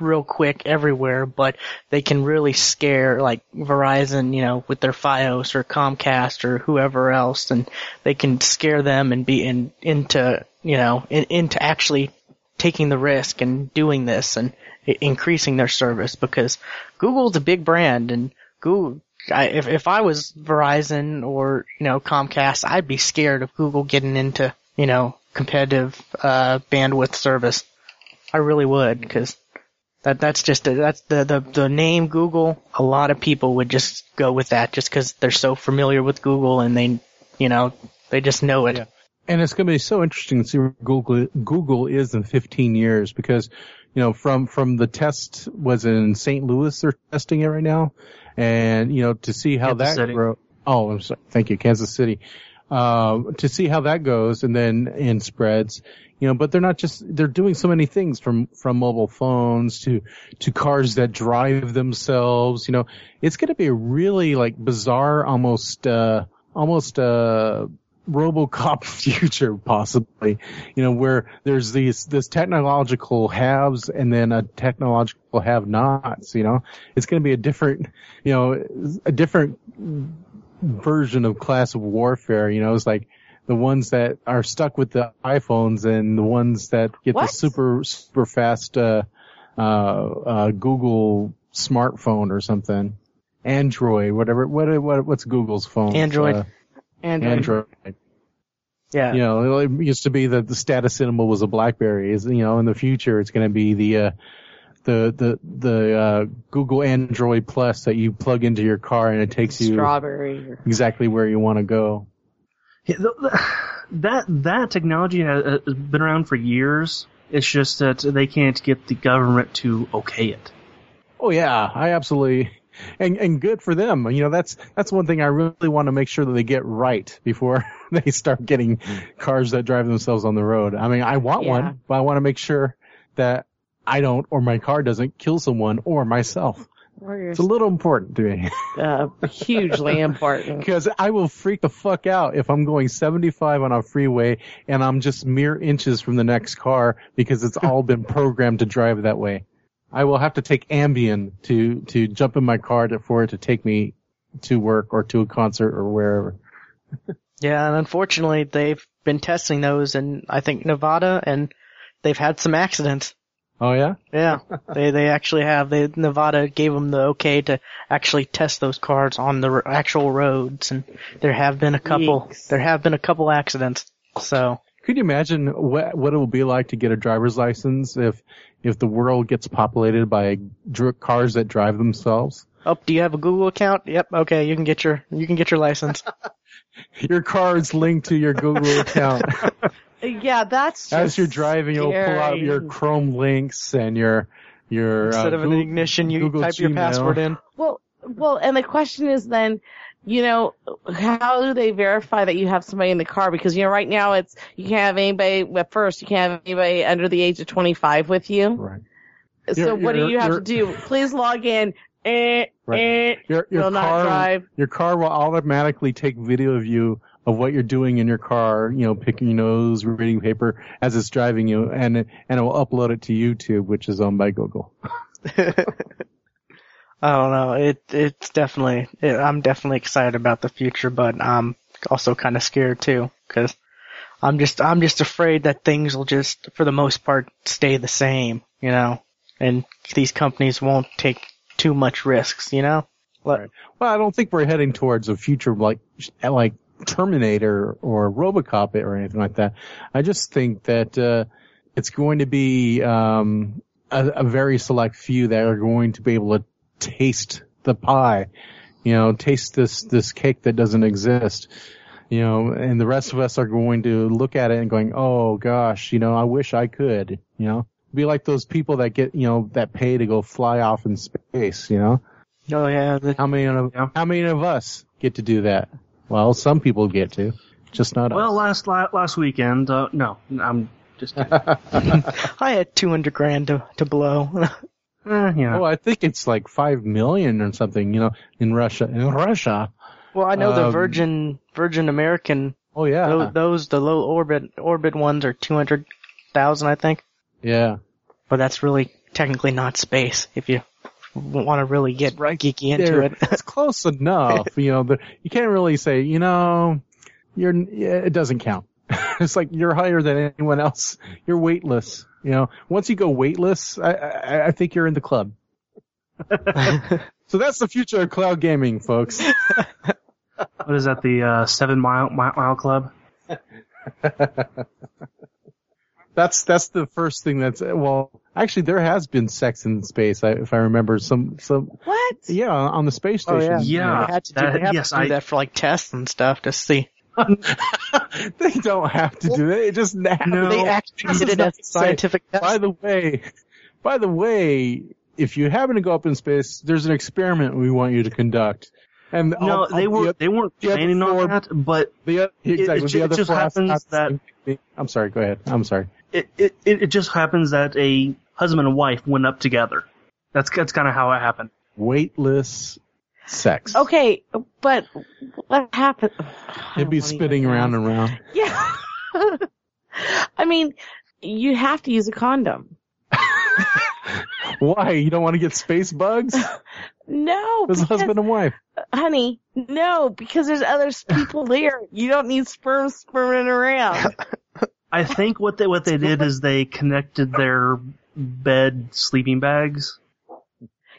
real quick everywhere, but they can really scare like Verizon, you know, with their FiOS or Comcast or whoever else, and they can scare them and be in into, you know, in, into actually taking the risk and doing this and increasing their service because Google's a big brand and Google I, if if I was Verizon or you know Comcast, I'd be scared of Google getting into you know competitive uh, bandwidth service. I really would because that that's just a, that's the, the the name Google. A lot of people would just go with that just because they're so familiar with Google and they you know they just know it. Yeah. And it's going to be so interesting to see where Google Google is in 15 years because, you know, from from the test was in St. Louis they're testing it right now, and you know to see how Kansas that City. grow. Oh, I'm sorry. Thank you, Kansas City. Um, to see how that goes and then and spreads, you know, but they're not just, they're doing so many things from, from mobile phones to, to cars that drive themselves, you know, it's going to be a really like bizarre, almost, uh, almost, uh, RoboCop future possibly, you know, where there's these, this technological haves and then a technological have nots, you know, it's going to be a different, you know, a different version of class of warfare, you know, it's like the ones that are stuck with the iPhones and the ones that get What? the super, super fast, uh, uh, uh, Google smartphone or something. Android, whatever, what, what, what's Google's phone? Android. Android. Android. Yeah. You know, it used to be that the status symbol was a BlackBerry. Is you know, in the future, it's going to be the uh, the the the uh, Google Android Plus that you plug into your car and it takes you Strawberry. exactly where you want to go. Yeah, th- th- that that technology has, has been around for years. It's just that they can't get the government to okay it. Oh yeah, I absolutely. And and good for them. You know, that's that's one thing I really want to make sure that they get right before they start getting cars that drive themselves on the road. I mean, I want Yeah. one, but I want to make sure that I don't or my car doesn't kill someone or myself. It's a little important to me uh, hugely important. because I will freak the fuck out if I'm going 75 on a freeway and I'm just mere inches from the next car because it's all been programmed to drive that way. I will have to take Ambien to to jump in my car to, for it to take me to work or to a concert or wherever. Yeah, and unfortunately, they've been testing those in I think Nevada, and they've had some accidents. Oh yeah, Yeah, they they actually have. They Nevada gave them the okay to actually test those cars on the r- actual roads, and there have been a couple. Yeeks. There have been a couple accidents. So could you imagine what what it will be like to get a driver's license if if the world gets populated by cars that drive themselves? Oh, do you have a Google account? Yep. Okay, you can get your you can get your license. Your car is linked to your Google account. Yeah, that's As you're driving, you'll pull out your. Chrome links and your your Instead uh, of an ignition, you Google type your password in. Well, well, and the question is then, you know, how do they verify that you have somebody in the car? Because you know, right now it's you can't have anybody. At first, you can't have anybody under the age of 25 with you. Right. So You're- what do you're- you have to do? Please log in. Eh, Right. eh, Your your will not car drive. your car will automatically take video of you of what you're doing in your car. You know, picking your nose, reading paper as it's driving you, and and it will upload it to YouTube, which is owned by Google. I don't know. It it's definitely. It, I'm definitely excited about the future, but I'm also kind of scared too because I'm just I'm just afraid that things will just, for the most part, stay the same. You know, and these companies won't take too much risks. You know. Right. Well, I don't think we're heading towards a future like like Terminator or RoboCop or anything like that. I just think that uh, it's going to be um, a, a very select few that are going to be able to taste the pie, you know, taste this this cake that doesn't exist. You know, and the rest of us are going to look at it and going, "Oh gosh, you know, I wish I could." You know, be like those people that get, you know, that pay to go fly off in space. You know, Oh yeah. The, how many of Yeah. how many of us get to do that? Well, some people get to. just not Well, us. last la- last weekend, uh, no, I'm just I had 200 grand to, to blow. you know. Oh, I think it's like five million or something. You know, in Russia. In Russia. well, I know the Um, Virgin, Virgin American, Oh yeah. those, those, the low orbit, orbit ones are 200,000, I think. Yeah. But that's really technically not space if you want to really get right geeky into There- it. it's close enough. You know, but you can't really say, you know, you're. Yeah, it doesn't count. it's like you're higher than anyone else. You're weightless. You know, once you go weightless, I, I, I think you're in the club. so that's the future of cloud gaming, folks. What is that? The uh, Seven Mile Mile, mile Club? That's that's the first thing that's well. Actually, there has been sex in space. If I remember some some What? yeah on the space Oh, station. Yeah. They had to do, that- they have yes, to do I- that for like tests and stuff to see. they don't have to do that. It just happens. No, they actually did it as a say- scientific test. By the way, by the way, if you happen to go up in space, there's an experiment we want you to conduct. And No, I'll- they I'll- were the, they weren't the other planning on that, but the, exactly it the ju- other it just happens that- I'm sorry. Go ahead. I'm sorry. it, it it it just happens that a husband and wife went up together. That's that's kind of how it happened. Weightless sex. Okay, but what happened? It'd be spinning around and around. Yeah. I mean, you have to use a condom. Why? You don't want to get space bugs? No, It was husband and wife. honey, no, because there's other people there. You don't need sperm sperming around. I think what they what they did is they connected their bed sleeping bags,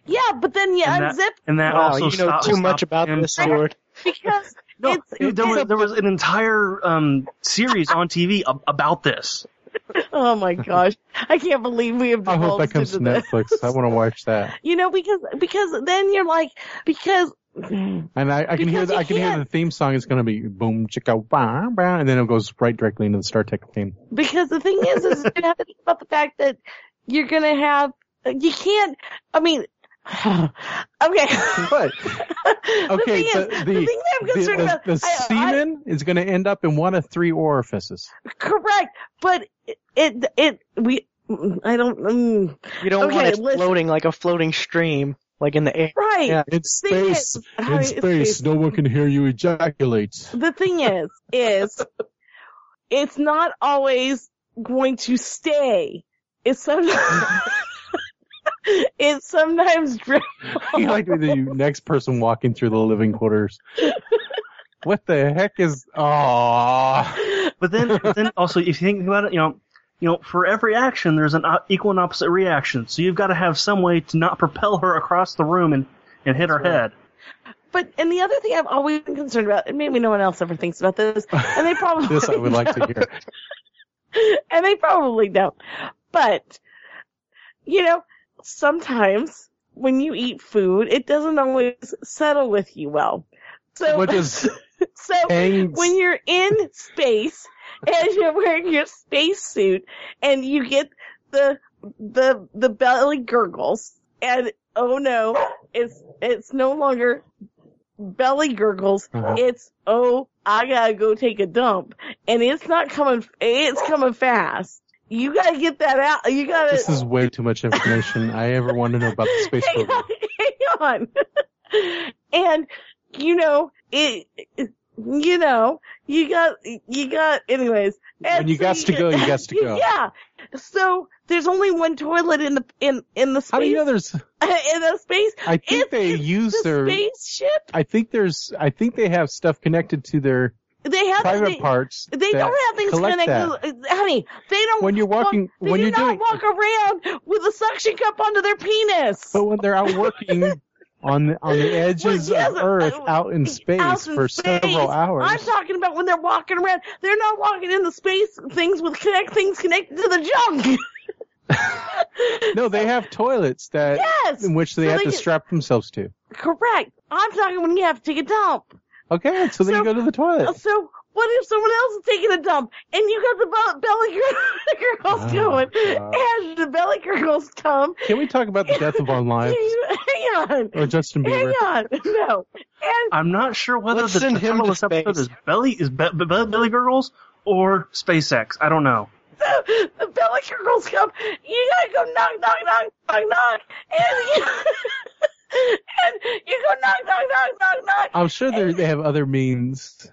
Yeah, but then you And that- unzip and that Wow, also you know stopped- too much about him this, from- Stuart. because No, it's, it- there was there was an entire um series on TV about this. oh my gosh, I can't believe we have I hope that comes to into this. Netflix. I want to watch that. You know, because because then you're like because And I, I can hear the, I can hear the theme song is going to be boom chicka bah, bah, and then it goes right directly into the Star Trek theme. because the thing is, is you have to think about the fact that you're gonna have you can't. I mean, okay. But the okay, thing the is, the, the thing that I'm the, concerned the, about, the I- I- semen is going to end up in one of three orifices. correct, but it, it, it we, I don't, mm, You don't Okay, want it listen. floating like a floating stream, like in the air. right. Yeah. In Thing is- space, Honey, in space, no one can hear you ejaculate. The thing is, is it's not always going to stay. It's sometimes, it's sometimes dribble. you like to be the next person walking through the living quarters. What the heck is? Oh, But then but then also if you think about it, you know. You know, for every action, there's an uh, equal and opposite reaction. So you've got to have some way to not propel her across the room and, and hit her head. But and the other thing I've always been concerned about, and maybe no one else ever thinks about this, and they probably this I would like to hear. and they probably don't. But you know, sometimes when you eat food, it doesn't always settle with you well. So is so hangs? when you're in space and you're wearing your space suit and you get the the the belly gurgles and oh no, it's it's no longer belly gurgles. Uh-huh. It's oh I gotta go take a dump and it's not coming. It's coming fast. You gotta get that out. You gotta This is way too much information I ever want to know about the space hang program. on, hang on. and you know it, it- You know, you got you got. Anyways, and When you so gots to go, you got to go. Yeah. So there's only one toilet in the in in the space How do you know there's? in the space. I think It's- they use the their. spaceship. I think there's. I think they have stuff connected to their They have private they, parts. They don't have things connected, that. honey. They don't. When you're walking- walk, they when do you're not doing- walk around with a suction cup onto their penis. But when they're out working on the on the edges yes, of Earth, uh, out in space Out in for space. several hours, I'm talking about when they're walking around. They're not walking in the space things with connect things connected to the junk. no, they have toilets that Yes. in which they So have they to can- strap themselves to. Correct. I'm talking when you have to take a dump. Okay, so then you go to the toilet. So What if someone else is taking a dump and you got the belly gir- girls Oh, going God. and the belly girls come? Can we talk about the death of our lives Hang on. or Justin Bieber? Hang on. No. And I'm not sure whether Let's the send him title to of this episode is Belly is Be- Be- Be- Belly Girls or SpaceX. I don't know. the, the belly girls come. You gotta go knock, knock, knock, knock, knock. And you, and you go knock, knock, knock, knock, knock. I'm sure they they have other means.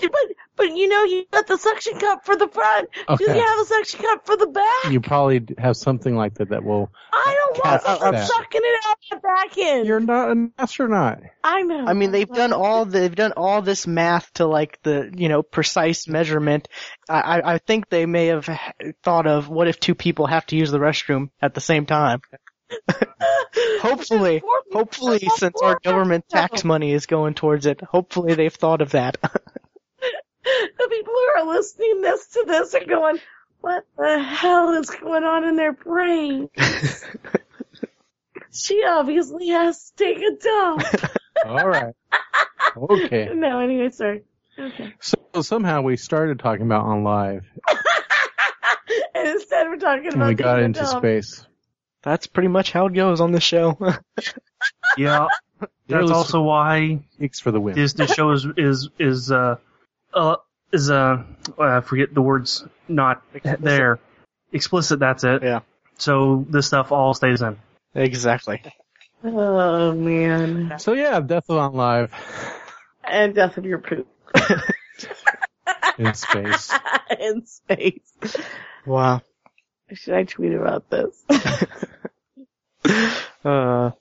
But, but you know, you got the suction cup for the front. Do you have a suction cup for the back? You probably have something like that that will. I don't want Cat someone that. sucking it out the back end. You're not an astronaut. I know. I mean, they've done all they've done all this math to like the you know precise measurement. I I I think they may have thought of what if two people have to use the restroom at the same time. hopefully, hopefully, since our government tax money is going towards it, hopefully they've thought of that. the people who are listening this to this are going, what the hell is going on in their brain? she obviously has to take a dump. All right. Okay. no, anyway, sorry. Okay. So somehow we started talking about OnLive and instead we're talking and about we got into dump. space. That's pretty much how it goes on the show. Yeah, that's was- also why Thanks for the win. this this show is is is uh uh is uh I forget the words not there explicit. That's it. Yeah. So this stuff all stays in. exactly. Oh man. So yeah, Death of OnLive And death of your poop. in space. in space. Wow. Should I tweet about this? Uh,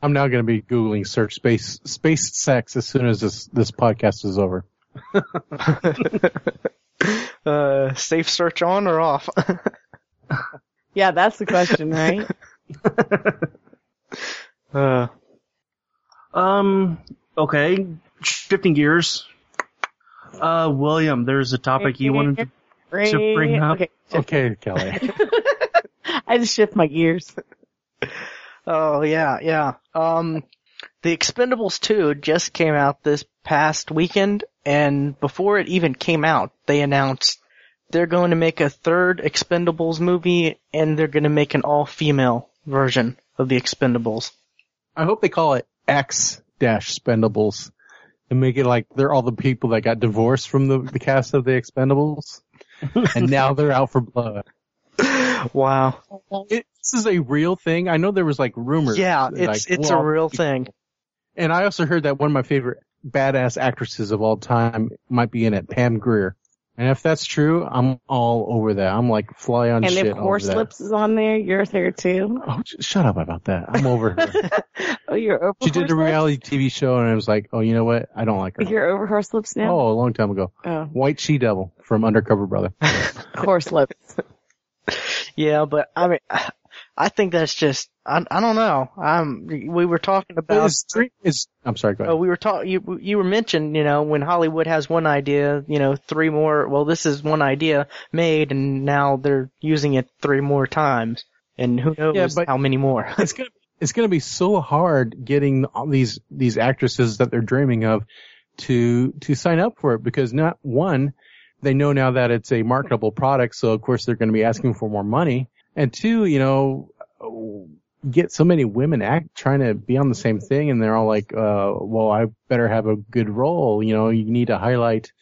I'm now going to be googling search space space sex as soon as this this podcast is over. uh, safe search on or off? yeah, that's the question, right? uh, Um. Okay. Shifting gears. Uh, William, there's a topic you wanted to. To bring up- Okay. Okay, Kelly. I just shift my gears. Oh yeah, yeah. Um, the Expendables 2 just came out this past weekend, and before it even came out, they announced they're going to make a third Expendables movie, and they're going to make an all-female version of the Expendables. I hope they call it X dash Spendables and make it like they're all the people that got divorced from the, the cast of the Expendables, and now they're out for blood. Wow. It, this is a real thing. I know there was like rumors. Yeah, like, it's it's well, a real thing. And I also heard that one of my favorite badass actresses of all time might be in it, Pam Grier. And if that's true, I'm all over that. I'm like fly on And shit. And if Horse. Lips is on there, you're there too. Oh, sh- shut up about that. I'm over her. Oh, you're over she did Horse a Lips? reality TV show and I was like, oh, you know what? I don't like her. You're over Horse Lips now? Oh, a long time ago. Oh, White She Devil from Undercover Brother. Horse Lips. Yeah, but I mean, I think that's just I I don't know. Um, we were talking about it's, it's, I'm sorry, go ahead. Oh, we were talking. You you were mentioned, you know, when Hollywood has one idea, you know, three more. Well, this is one idea made, and now they're using it three more times, and who knows Yeah, but- how many more. it's gonna it's gonna be so hard getting all these these actresses that they're dreaming of to to sign up for it because not one they know now that it's a marketable product so of course they're going to be asking for more money and two you know get so many women act trying to be on the same thing and they're all like uh well I better have a good role you know you need to highlight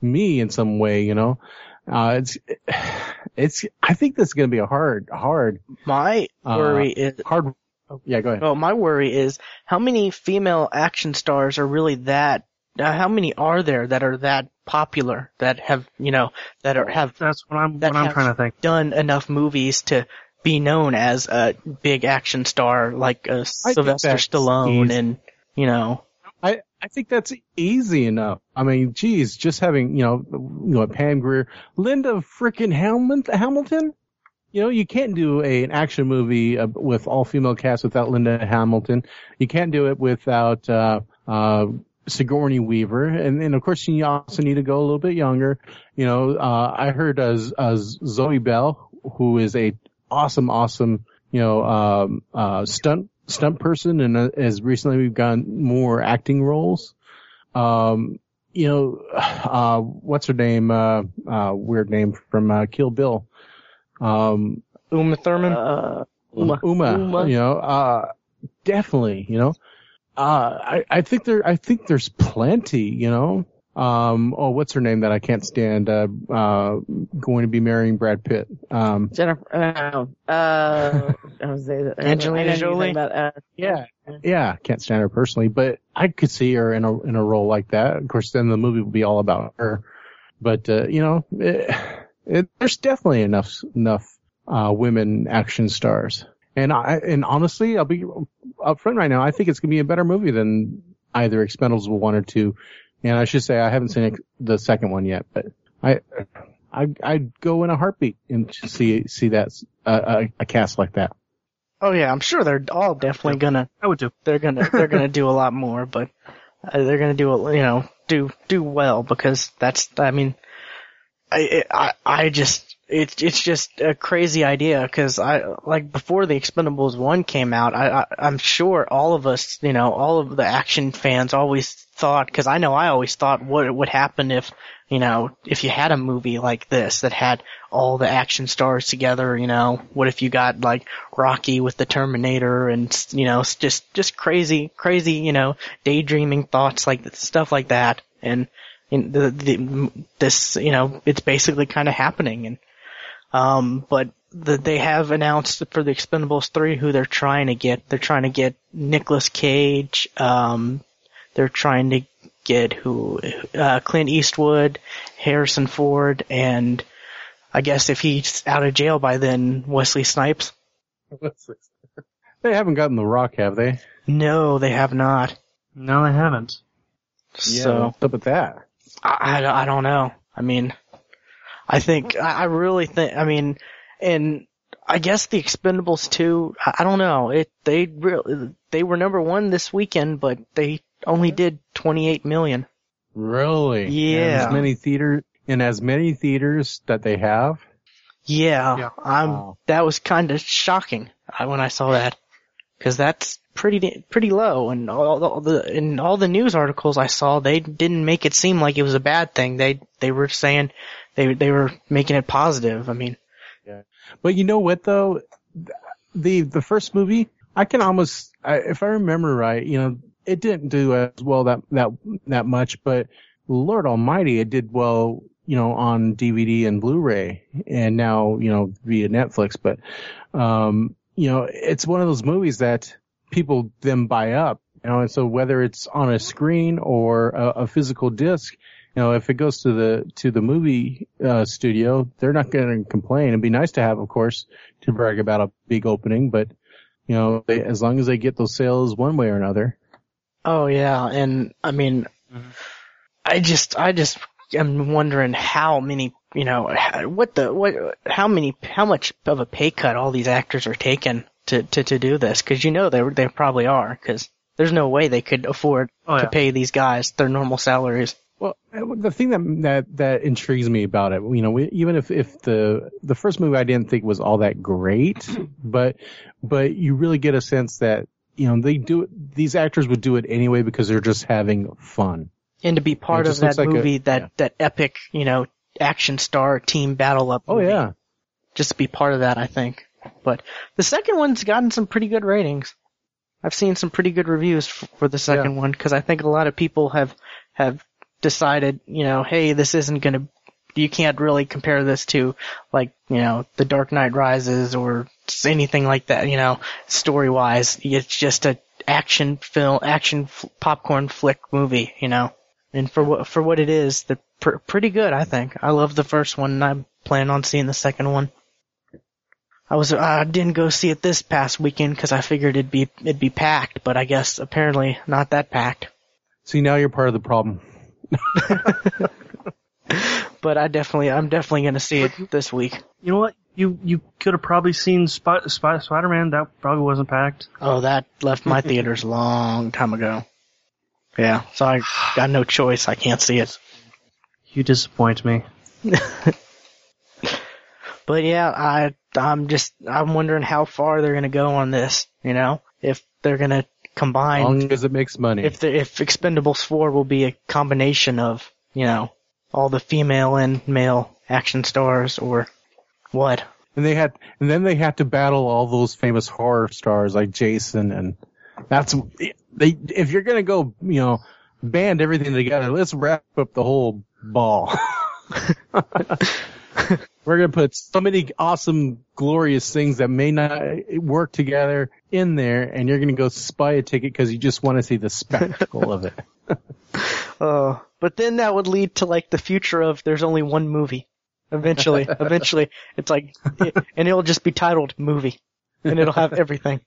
me in some way you know uh it's it's I think this is going to be a hard hard My Uh, worry is. hard yeah go ahead Oh, my worry is how many female action stars are really that. Uh, how many are there that are that popular that have you know that are have That's what I'm That what I'm trying to think. done enough movies to be known as a big action star like uh, Sylvester Stallone easy. and you know I, I think that's easy enough. I mean, geez, just having, you know, you know, Pam Grier, Linda frickin' Hamilton, Hamilton? You know, you can't do a, an action movie uh, with all female cast without Linda Hamilton. You can't do it without, uh, uh, Sigourney Weaver. And then of course you also need to go a little bit younger. You know, uh, I heard as, as Zoe Bell, who is a awesome, awesome, you know, um, uh, stunt, stunt person and uh, has recently we've gotten more acting roles. Um, you know, uh, what's her name? Uh, uh, weird name from uh, Kill Bill. Um, Uma Thurman. Uh, Uma, Uma. you know, uh, definitely, you know, uh, I, I think there, I think there's plenty, you know, um, oh, what's her name that I can't stand, uh, uh, going to be marrying Brad Pitt, um, Jennifer. Uh, uh, I was saying that. Angelina I know you're talking Jolie? About, uh, yeah, yeah, can't stand her personally, but I could see her in a, in a role like that. Of course, then the movie would be all about her, but, uh, you know, it, it, there's definitely enough, enough, uh, women action stars. And I, and honestly, I'll be upfront right now. I think it's going to be a better movie than either Expendables 1 or 2. And I should say I haven't seen the second one yet, but I, I, I'd go in a heartbeat and see, see that, uh, a, a cast like that. Oh yeah, I'm sure they're all definitely gonna I would do. they're gonna they're gonna do a lot more, but uh, they're gonna do a you know do do well because that's I mean I I I just it's it's just a crazy idea because I like before the Expendables one came out I, I I'm sure all of us you know all of the action fans always thought because I know I always thought what would happen if you know if you had a movie like this that had all the action stars together you know? What if you got like Rocky with the Terminator and you know just just crazy crazy you know daydreaming thoughts like stuff like that. And in the, the this you know it's basically kind of happening. And um but the, they have announced for the Expendables 3 who they're trying to get they're trying to get Nicolas Cage um they're trying to get who uh Clint Eastwood Harrison Ford and I guess if he's out of jail by then Wesley Snipes They haven't gotten The Rock, have they? no they have not No, they haven't. so what's up with that? I, I, I don't know. I mean, I think, I, I really think, I mean, and I guess the Expendables 2, I, I don't know, it, they really, they were number one this weekend, but they only did 28 million. Really? Yeah. And as many theater in as many theaters that they have. Yeah, Yeah. I'm, Wow. that was kind of shocking uh, when I saw that. Cause that's pretty, pretty low and all, all the, in all the news articles I saw, they didn't make it seem like it was a bad thing. They, they were saying, they, they were making it positive. I mean, yeah. But you know what though? The the first movie, I can almost, I, if I remember right, you know, it didn't do as well that that that much, but Lord Almighty, it did well, you know, on DVD and Blu-ray, and now you know via Netflix. But um, you know, it's one of those movies that people then buy up, you know, and so whether it's on a screen or a, a physical disc, you know, if it goes to the to the movie uh, studio, they're not going to complain. It'd be nice to have, of course, to brag about a big opening, but you know, they, as long as they get those sales one way or another. Oh yeah, and I mean, Mhm. I just, I just am wondering how many, you know, what the, what, how many, how much of a pay cut all these actors are taking to, to, to do this, because you know they they probably are, because there's no way they could afford Oh to yeah. pay these guys their normal salaries. Well, the thing that that that intrigues me about it, you know, we, even if if the the first movie I didn't think was all that great, but but you really get a sense that you know they do these actors would do it anyway because they're just having fun. And to be part of that like a- movie, that, yeah. that epic, you know, action star team battle up. Oh yeah, just to be part of that, I think. But the second one's gotten some pretty good ratings. I've seen some pretty good reviews f- for the second one because I think a lot of people have have decided, you know, hey, this isn't gonna, you can't really compare this to like, you know, The Dark Knight Rises or anything like that, you know, story wise. It's just a action film, action f- popcorn flick movie, you know. And for what for what it is, they're pr- pretty good, I think. I love the first one, and I'm planning on seeing the second one. I was I didn't go see it this past weekend because I figured it'd be it'd be packed, but I guess apparently not that packed. see now you're part of the problem. But I definitely I'm definitely gonna see it this week. You know what? You you could have probably seen Spy, Spy, Spider-Man. That probably wasn't packed. Oh, that left my theaters a long time ago. Yeah, so I got no choice. I can't see it. You disappoint me. But yeah, I I'm just I'm wondering how far they're gonna go on this. You know, if they're gonna As combined, as it makes money. if the, if Expendables 4 will be a combination of, you know, all the female and male action stars or what. and they had, and then they had to battle all those famous horror stars like Jason, and that's they. If you're gonna go, you know, band everything together, let's wrap up the whole ball. We're gonna put so many awesome, glorious things that may not work together in there, and you're gonna go spy a ticket because you just want to see the spectacle of it. Uh, but then that would lead to like the future of there's only one movie. Eventually, eventually, it's like, and it'll just be titled movie, and it'll have everything.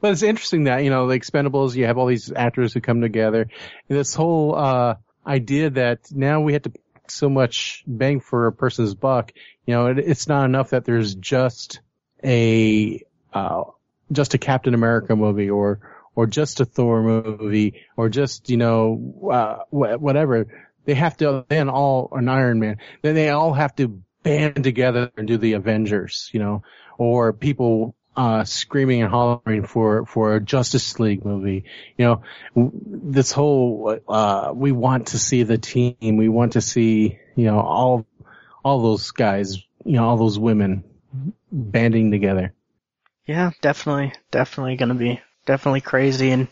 But it's interesting that, you know, the Expendables, you have all these actors who come together. This whole, uh, idea that now we have to so much bang for a person's buck, you know, it, it's not enough that there's just a, uh, just a Captain America movie or, or just a Thor movie or just, you know, uh, whatever. They have to then all, an Iron Man, then they all have to band together and do the Avengers, you know, or people uh, screaming and hollering for, for a Justice League movie. You know, this whole, uh, we want to see the team. We want to see, you know, all, all those guys, you know, all those women banding together. Yeah, definitely, definitely gonna be definitely crazy, and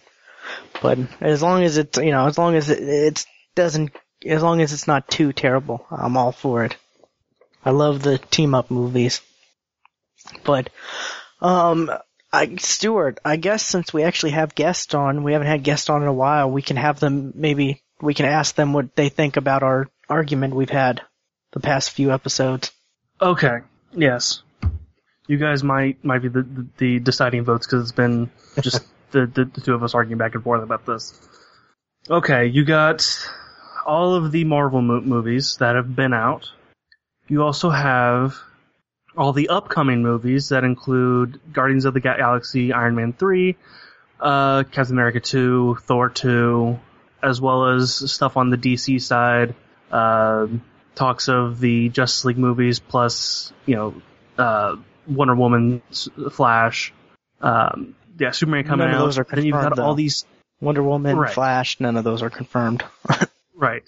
but as long as it's you know as long as it doesn't as long as it's not too terrible, I'm all for it. I love the team up movies, but um, I Stuart, I guess since we actually have guests on, we haven't had guests on in a while, we can have them maybe we can ask them what they think about our argument we've had the past few episodes. Okay. Yes. You guys might might be the the, the deciding votes because it's been just the, the the two of us arguing back and forth about this. Okay, you got all of the Marvel mo- movies that have been out. You also have all the upcoming movies that include Guardians of the Galaxy, Iron Man 3, uh, Captain America 2, Thor 2, as well as stuff on the DC side, uh, talks of the Justice League movies plus, you know, uh, Wonder Woman, Flash, um, yeah, Superman coming None of those are confirmed, then you've got confirmed, all these Wonder Woman, Right. Flash, none of those are confirmed. Right.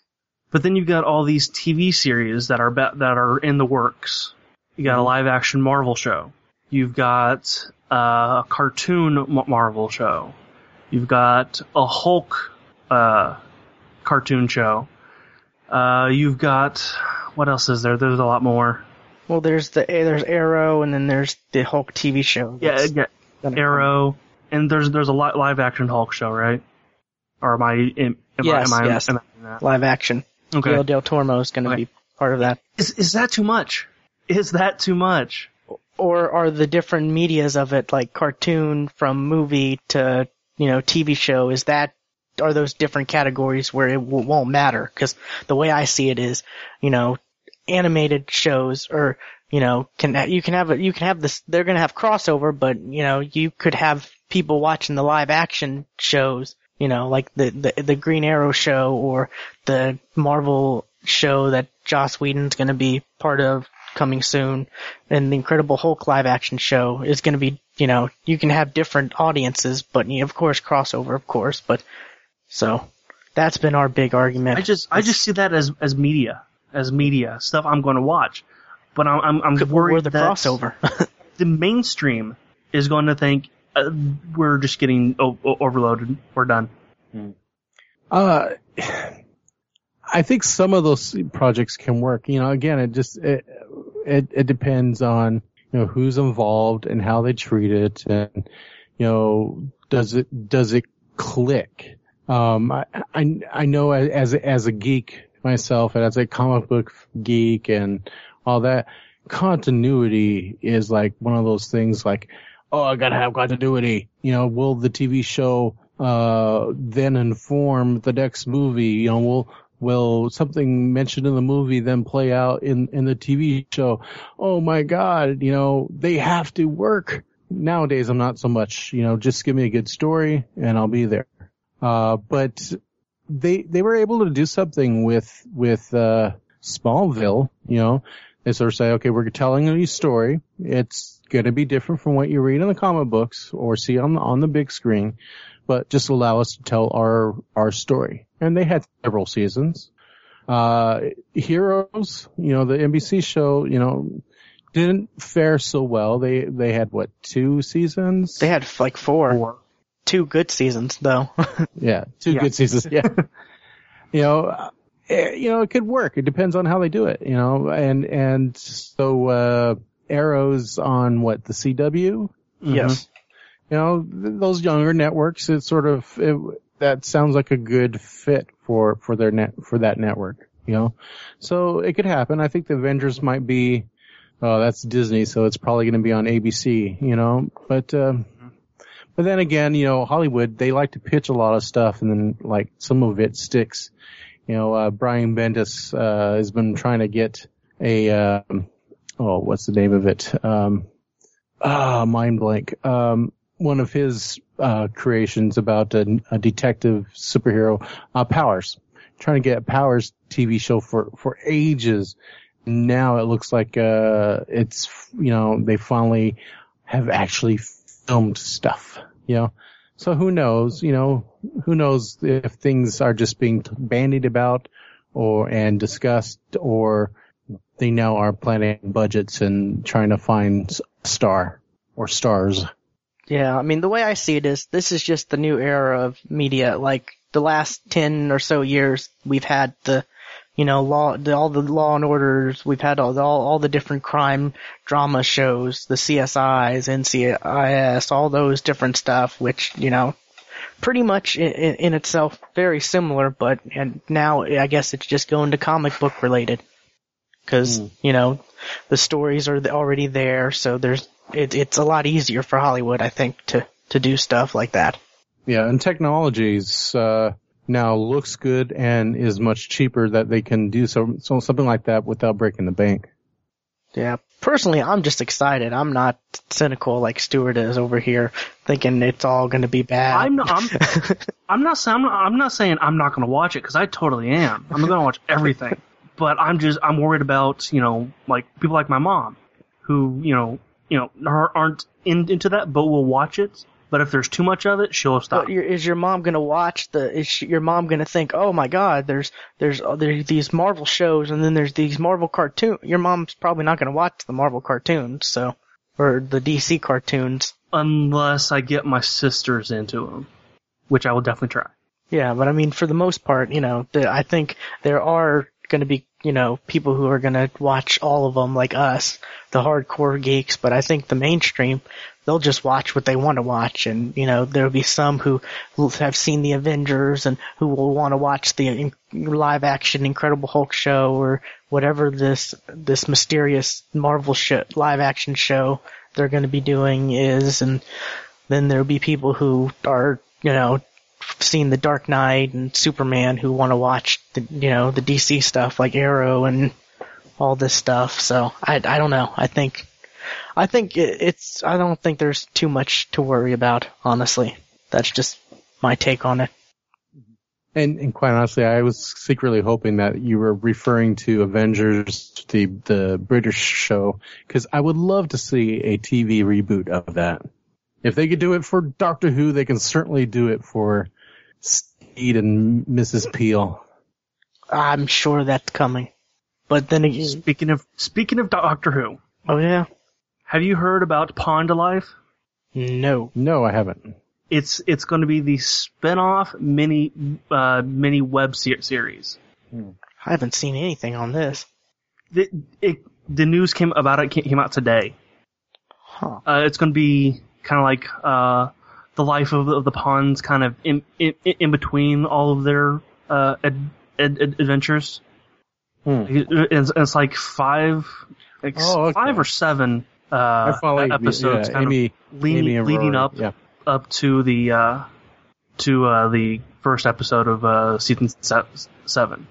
But then you've got all these TV series that are be- that are in the works. You got a live action Marvel show. You've got uh, a cartoon Marvel show. You've got a Hulk uh, cartoon show. Uh, you've got what else is there? There's a lot more. Well, there's the there's Arrow, and then there's the Hulk TV show. Yeah, yeah Arrow, and there's there's a live action Hulk show, right? Or am I am, am Yes, I am I yes. imagining that? come. live action. Okay. Del Toro is going to Okay. be part of that. Is is that too much? Is that too much? Or are the different medias of it like cartoon from movie to you know TV show? Is that are those different categories where it w- won't matter? Because the way I see it is, you know, animated shows or you know can you can have a, you can have this they're to have crossover, but you know you could have people watching the live action shows. You know, like the, the the Green Arrow show or the Marvel show that Joss Whedon's going to be part of coming soon, and the Incredible Hulk live action show is going to be, you know, you can have different audiences, but you know, of course crossover, of course, but so that's been our big argument. I just I just see that as as media, as media stuff I'm going to watch, but I'm I'm, I'm worried we're the that crossover. the mainstream is going to think uh, we're just getting o- o- overloaded. We're done. Uh, I think some of those projects can work. You know, again, it just it it, it depends on you know who's involved and how they treat it, and you know does it does it click? Um, I I, I know as as a geek myself and as a comic book geek and all that continuity is like one of those things like oh I gotta have continuity. You know, will the TV show uh then inform the next movie? You know, will will something mentioned in the movie then play out in in the TV show? Oh my god, you know, they have to work. Nowadays I'm not so much, you know, just give me a good story and I'll be there. Uh but they they were able to do something with with uh Smallville, you know. They sort of say, okay, we're telling a new story. It's going to be different from what you read in the comic books or see on the, on the big screen, but just allow us to tell our our story. And they had several seasons. Uh, Heroes, you know, the NBC show, you know, didn't fare so well. They they had what two seasons? They had like four, Or two good seasons though. yeah, two Yeah. good seasons. Yeah, you know, uh, eh, you know, it could work. It depends on how they do it. You know, and and so uh, Arrows on what the CW. yes. You know, th- those younger networks. It's sort of it, that sounds like a good fit for for their net for that network. You know, so it could happen. I think the Avengers might be. Oh, that's Disney, so it's probably going to be on ABC. You know, but. Um, but then again, you know, Hollywood, they like to pitch a lot of stuff and then like some of it sticks. You know, uh, Brian Bendis, uh, has been trying to get a, um, oh, what's the name of it? Um, ah, mind blank. Um, one of his, uh, creations about a, a detective superhero, uh, Powers. Trying to get a Powers TV show for, for ages. Now it looks like, uh, it's, you know, they finally have actually filmed stuff, you know. So who knows, you know, who knows if things are just being bandied about or, and discussed or they now are planning budgets and trying to find a star or stars. Yeah, I mean, the way I see it is this is just the new era of media. Like the last 10 or so years, we've had the, you know, law, the, all the law and orders, we've had all, the- all, all the different crime drama shows, the CSIs, NCIS, all those different stuff, which, you know, pretty much in, in, itself very similar, but, and now I guess it's just going to comic book related. Cause, hmm. you know, the stories are already there, so there's, it, it's a lot easier for Hollywood, I think, to, to do stuff like that. Yeah, and technologies, uh, now looks good and is much cheaper that they can do so, so something like that without breaking the bank. Yeah. Personally, I'm just excited. I'm not cynical like Stuart is over here, thinking it's all going to be bad. I'm not, I'm, I'm not I'm not, I'm not saying I'm not going to watch it because I totally am. I'm going to watch everything, but I'm just I'm worried about you know like people like my mom, who you know you know are- aren't in, into that but will watch it. But if there's too much of it, she'll stop. But your, is your mom gonna watch the? Is she, your mom gonna think, oh my God, there's there's uh, there's these Marvel shows and then there's these Marvel cartoons. Your mom's probably not gonna watch the Marvel cartoons, so or the DC cartoons. Unless I get my sisters into them, which I will definitely try. Yeah, but I mean, for the most part, you know, the, I think there are going to be, you know, people who are going to watch all of them like us, the hardcore geeks, but I think the mainstream, they'll just watch what they want to watch and, you know, there'll be some who have seen the Avengers and who will want to watch the live action Incredible Hulk show or whatever this, this mysterious Marvel show, live action show they're going to be doing is and then there'll be people who are, you know, seen the Dark Knight and Superman who want to watch the you know the DC stuff like Arrow and all this stuff. So I I don't know. I think I think it, it's I don't think there's too much to worry about. Honestly, that's just my take on it. And, and quite honestly, I was secretly hoping that you were referring to Avengers, the the British show, because I would love to see a TV reboot of that. If they could do it for Doctor Who, they can certainly do it for Steed and Mrs. Peel. I'm sure that's coming. But then again, Speaking of speaking of Doctor Who, oh yeah, have you heard about Pond Life? no. No, I haven't. It's it's going to be the spin-off mini uh, mini web se- series. I haven't seen anything on this. The, it, the news came about it came out today. Huh. Uh, it's going to be kind of like uh, the life of, the- of the Ponds, kind of in, in in between all of their uh, ad, ad, ad- adventures. Hmm. It's, it's like five, like Oh, okay. five or seven uh, episodes, yeah, kind Amy, Amy leading Rory, up Yeah. up to the uh, to uh, the first episode of uh, season seven.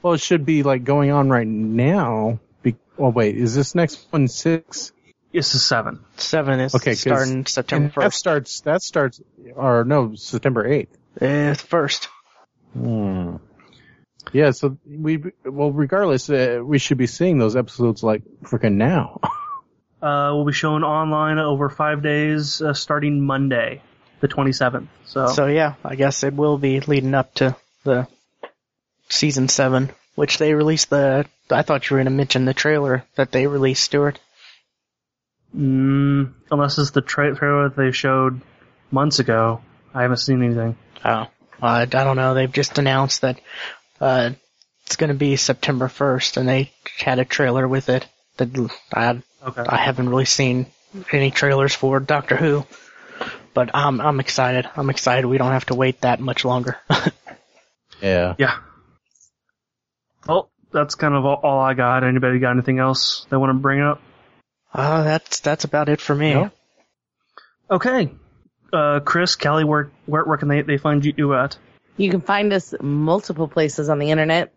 Well, it should be like going on right now. Be- oh wait, is this next one six? This is seven. Seven is Okay, 'cause- starting September first. that starts. That starts. Or no, September eighth. Uh, first. Hmm. Yeah, so we well, regardless, uh, we should be seeing those episodes like freaking now. Uh, will be shown online over five days, uh, starting Monday. the 27th. So, So yeah, I guess it will be leading up to the season seven, which they released the. I thought you were going to mention the trailer that they released, Stuart. Mm, unless it's the tra- trailer that they showed months ago, I haven't seen anything. Oh, I, I don't know. They've just announced that uh, it's going to be September 1st, and they had a trailer with it. That I Okay. I haven't really seen any trailers for Doctor Who, but I'm I'm excited. I'm excited. We don't have to wait that much longer. Yeah. Yeah. Well, that's kind of all, all I got. Anybody got anything else they want to bring up? Uh, that's that's about it for me. No. Okay. Uh, Chris, Kelly, where, where, where can they, they find you at? You can find us multiple places on the internet.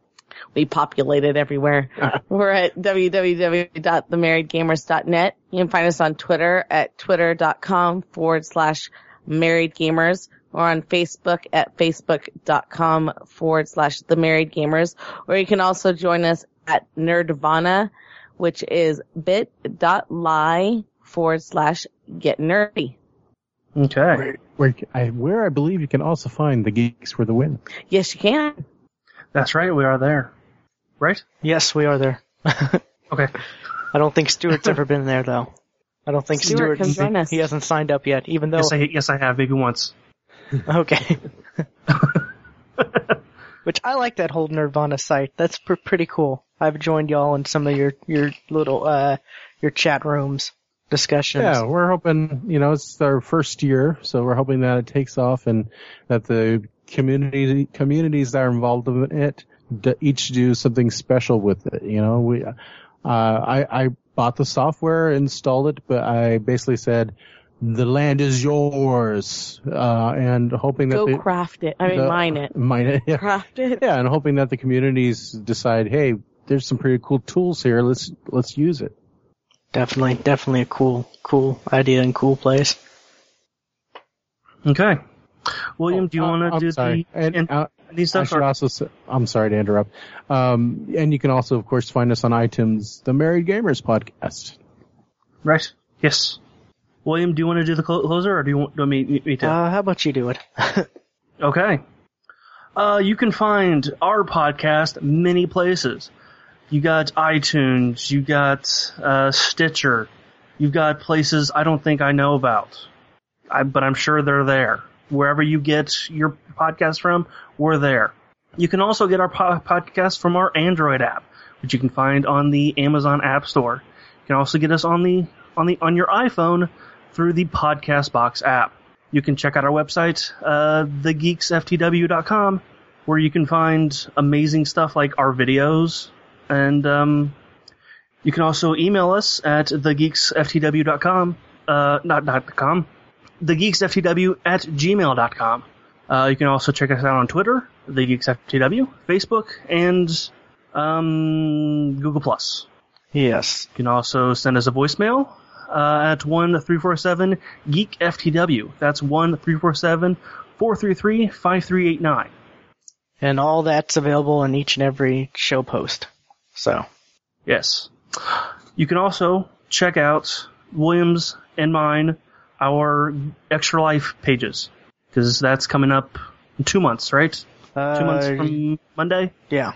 We populate it everywhere. We're at www.themarriedgamers.net. You can find us on Twitter at twitter.com forward slash married gamers or on Facebook at facebook.com forward slash the married gamers. Or you can also join us at Nerdvana, which is bit.ly forward slash get nerdy. Okay. Where, where, I, where I believe you can also find the geeks for the win. Yes, you can. That's right. We are there. Right? Yes, we are there. Okay. I don't think Stuart's ever been there though. I don't think Stuart, Stuart, come join us. he hasn't signed up yet, even though Yes, I, yes, I have. Maybe once. okay. Which I like that whole Nerdvana site. That's pr- pretty cool. I've joined y'all in some of your your little uh your chat rooms discussions. Yeah, we're hoping, you know, it's our first year, so we're hoping that it takes off and that the community communities that are involved in it each do something special with it. You know, we, uh, I, I bought the software, installed it, but I basically said, the land is yours, uh, and hoping that Go the, craft it. I mean, the- mine it. mine it, yeah. Craft it. yeah, and hoping that the communities decide, hey, there's some pretty cool tools here. Let's let's use it. Definitely, definitely a cool, cool idea and cool place. Okay. William, do you Uh, want to I'm do sorry. the and, and, uh, these I stuff? should or- also say, I'm sorry to interrupt. Um, and you can also, of course, find us on iTunes, the Married Gamers podcast. Right. Yes. William, do you want to do the closer, or do you want, do you want me, me to? Uh, how about you do it? Okay. Uh, you can find our podcast many places. You got iTunes, you got uh, Stitcher, you've got places I don't think I know about, I, but I'm sure they're there. Wherever you get your podcast from, we're there. You can also get our po- podcast from our Android app, which you can find on the Amazon App Store. You can also get us on the on the on your iPhone through the Podcast Box app. You can check out our website, uh, thegeeksftw.com, where you can find amazing stuff like our videos, and um, you can also email us at thegeeksftw.com, uh, not dot com, thegeeksftw at gmail.com. Uh, you can also check us out on Twitter, thegeeksftw, Facebook, and um, Google Plus. yes. You can also send us a voicemail uh, at one three four seven geek ftw. That's one three four seven four three three five three eight nine. And all that's available in each and every show post. So, Yes. You can also check out Williams and mine our extra life pages because that's coming up in two months, right? uh, Two months from Monday. yeah,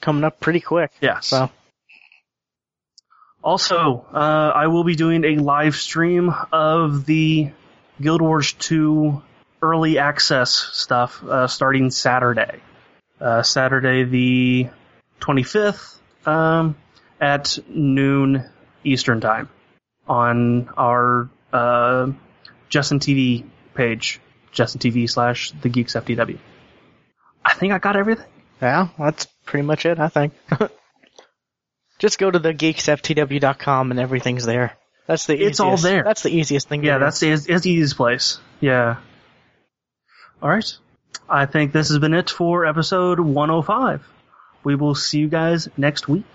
coming up pretty quick. Yes. So, Also, uh, I will be doing a live stream of the Guild Wars 2 early access stuff uh, starting Saturday. Uh, Saturday the 25th um, at noon Eastern Time on our uh, Justin TV page, Justin TV slash the Geeks FTW. I think I got everything. yeah, that's pretty much it, I think. Just go to the geeksftw.com and everything's there. That's the It's easiest. all there. That's the easiest thing. to Yeah, that's the, it's the easiest place. Yeah. All right. I think this has been it for episode 105. We will see you guys next week.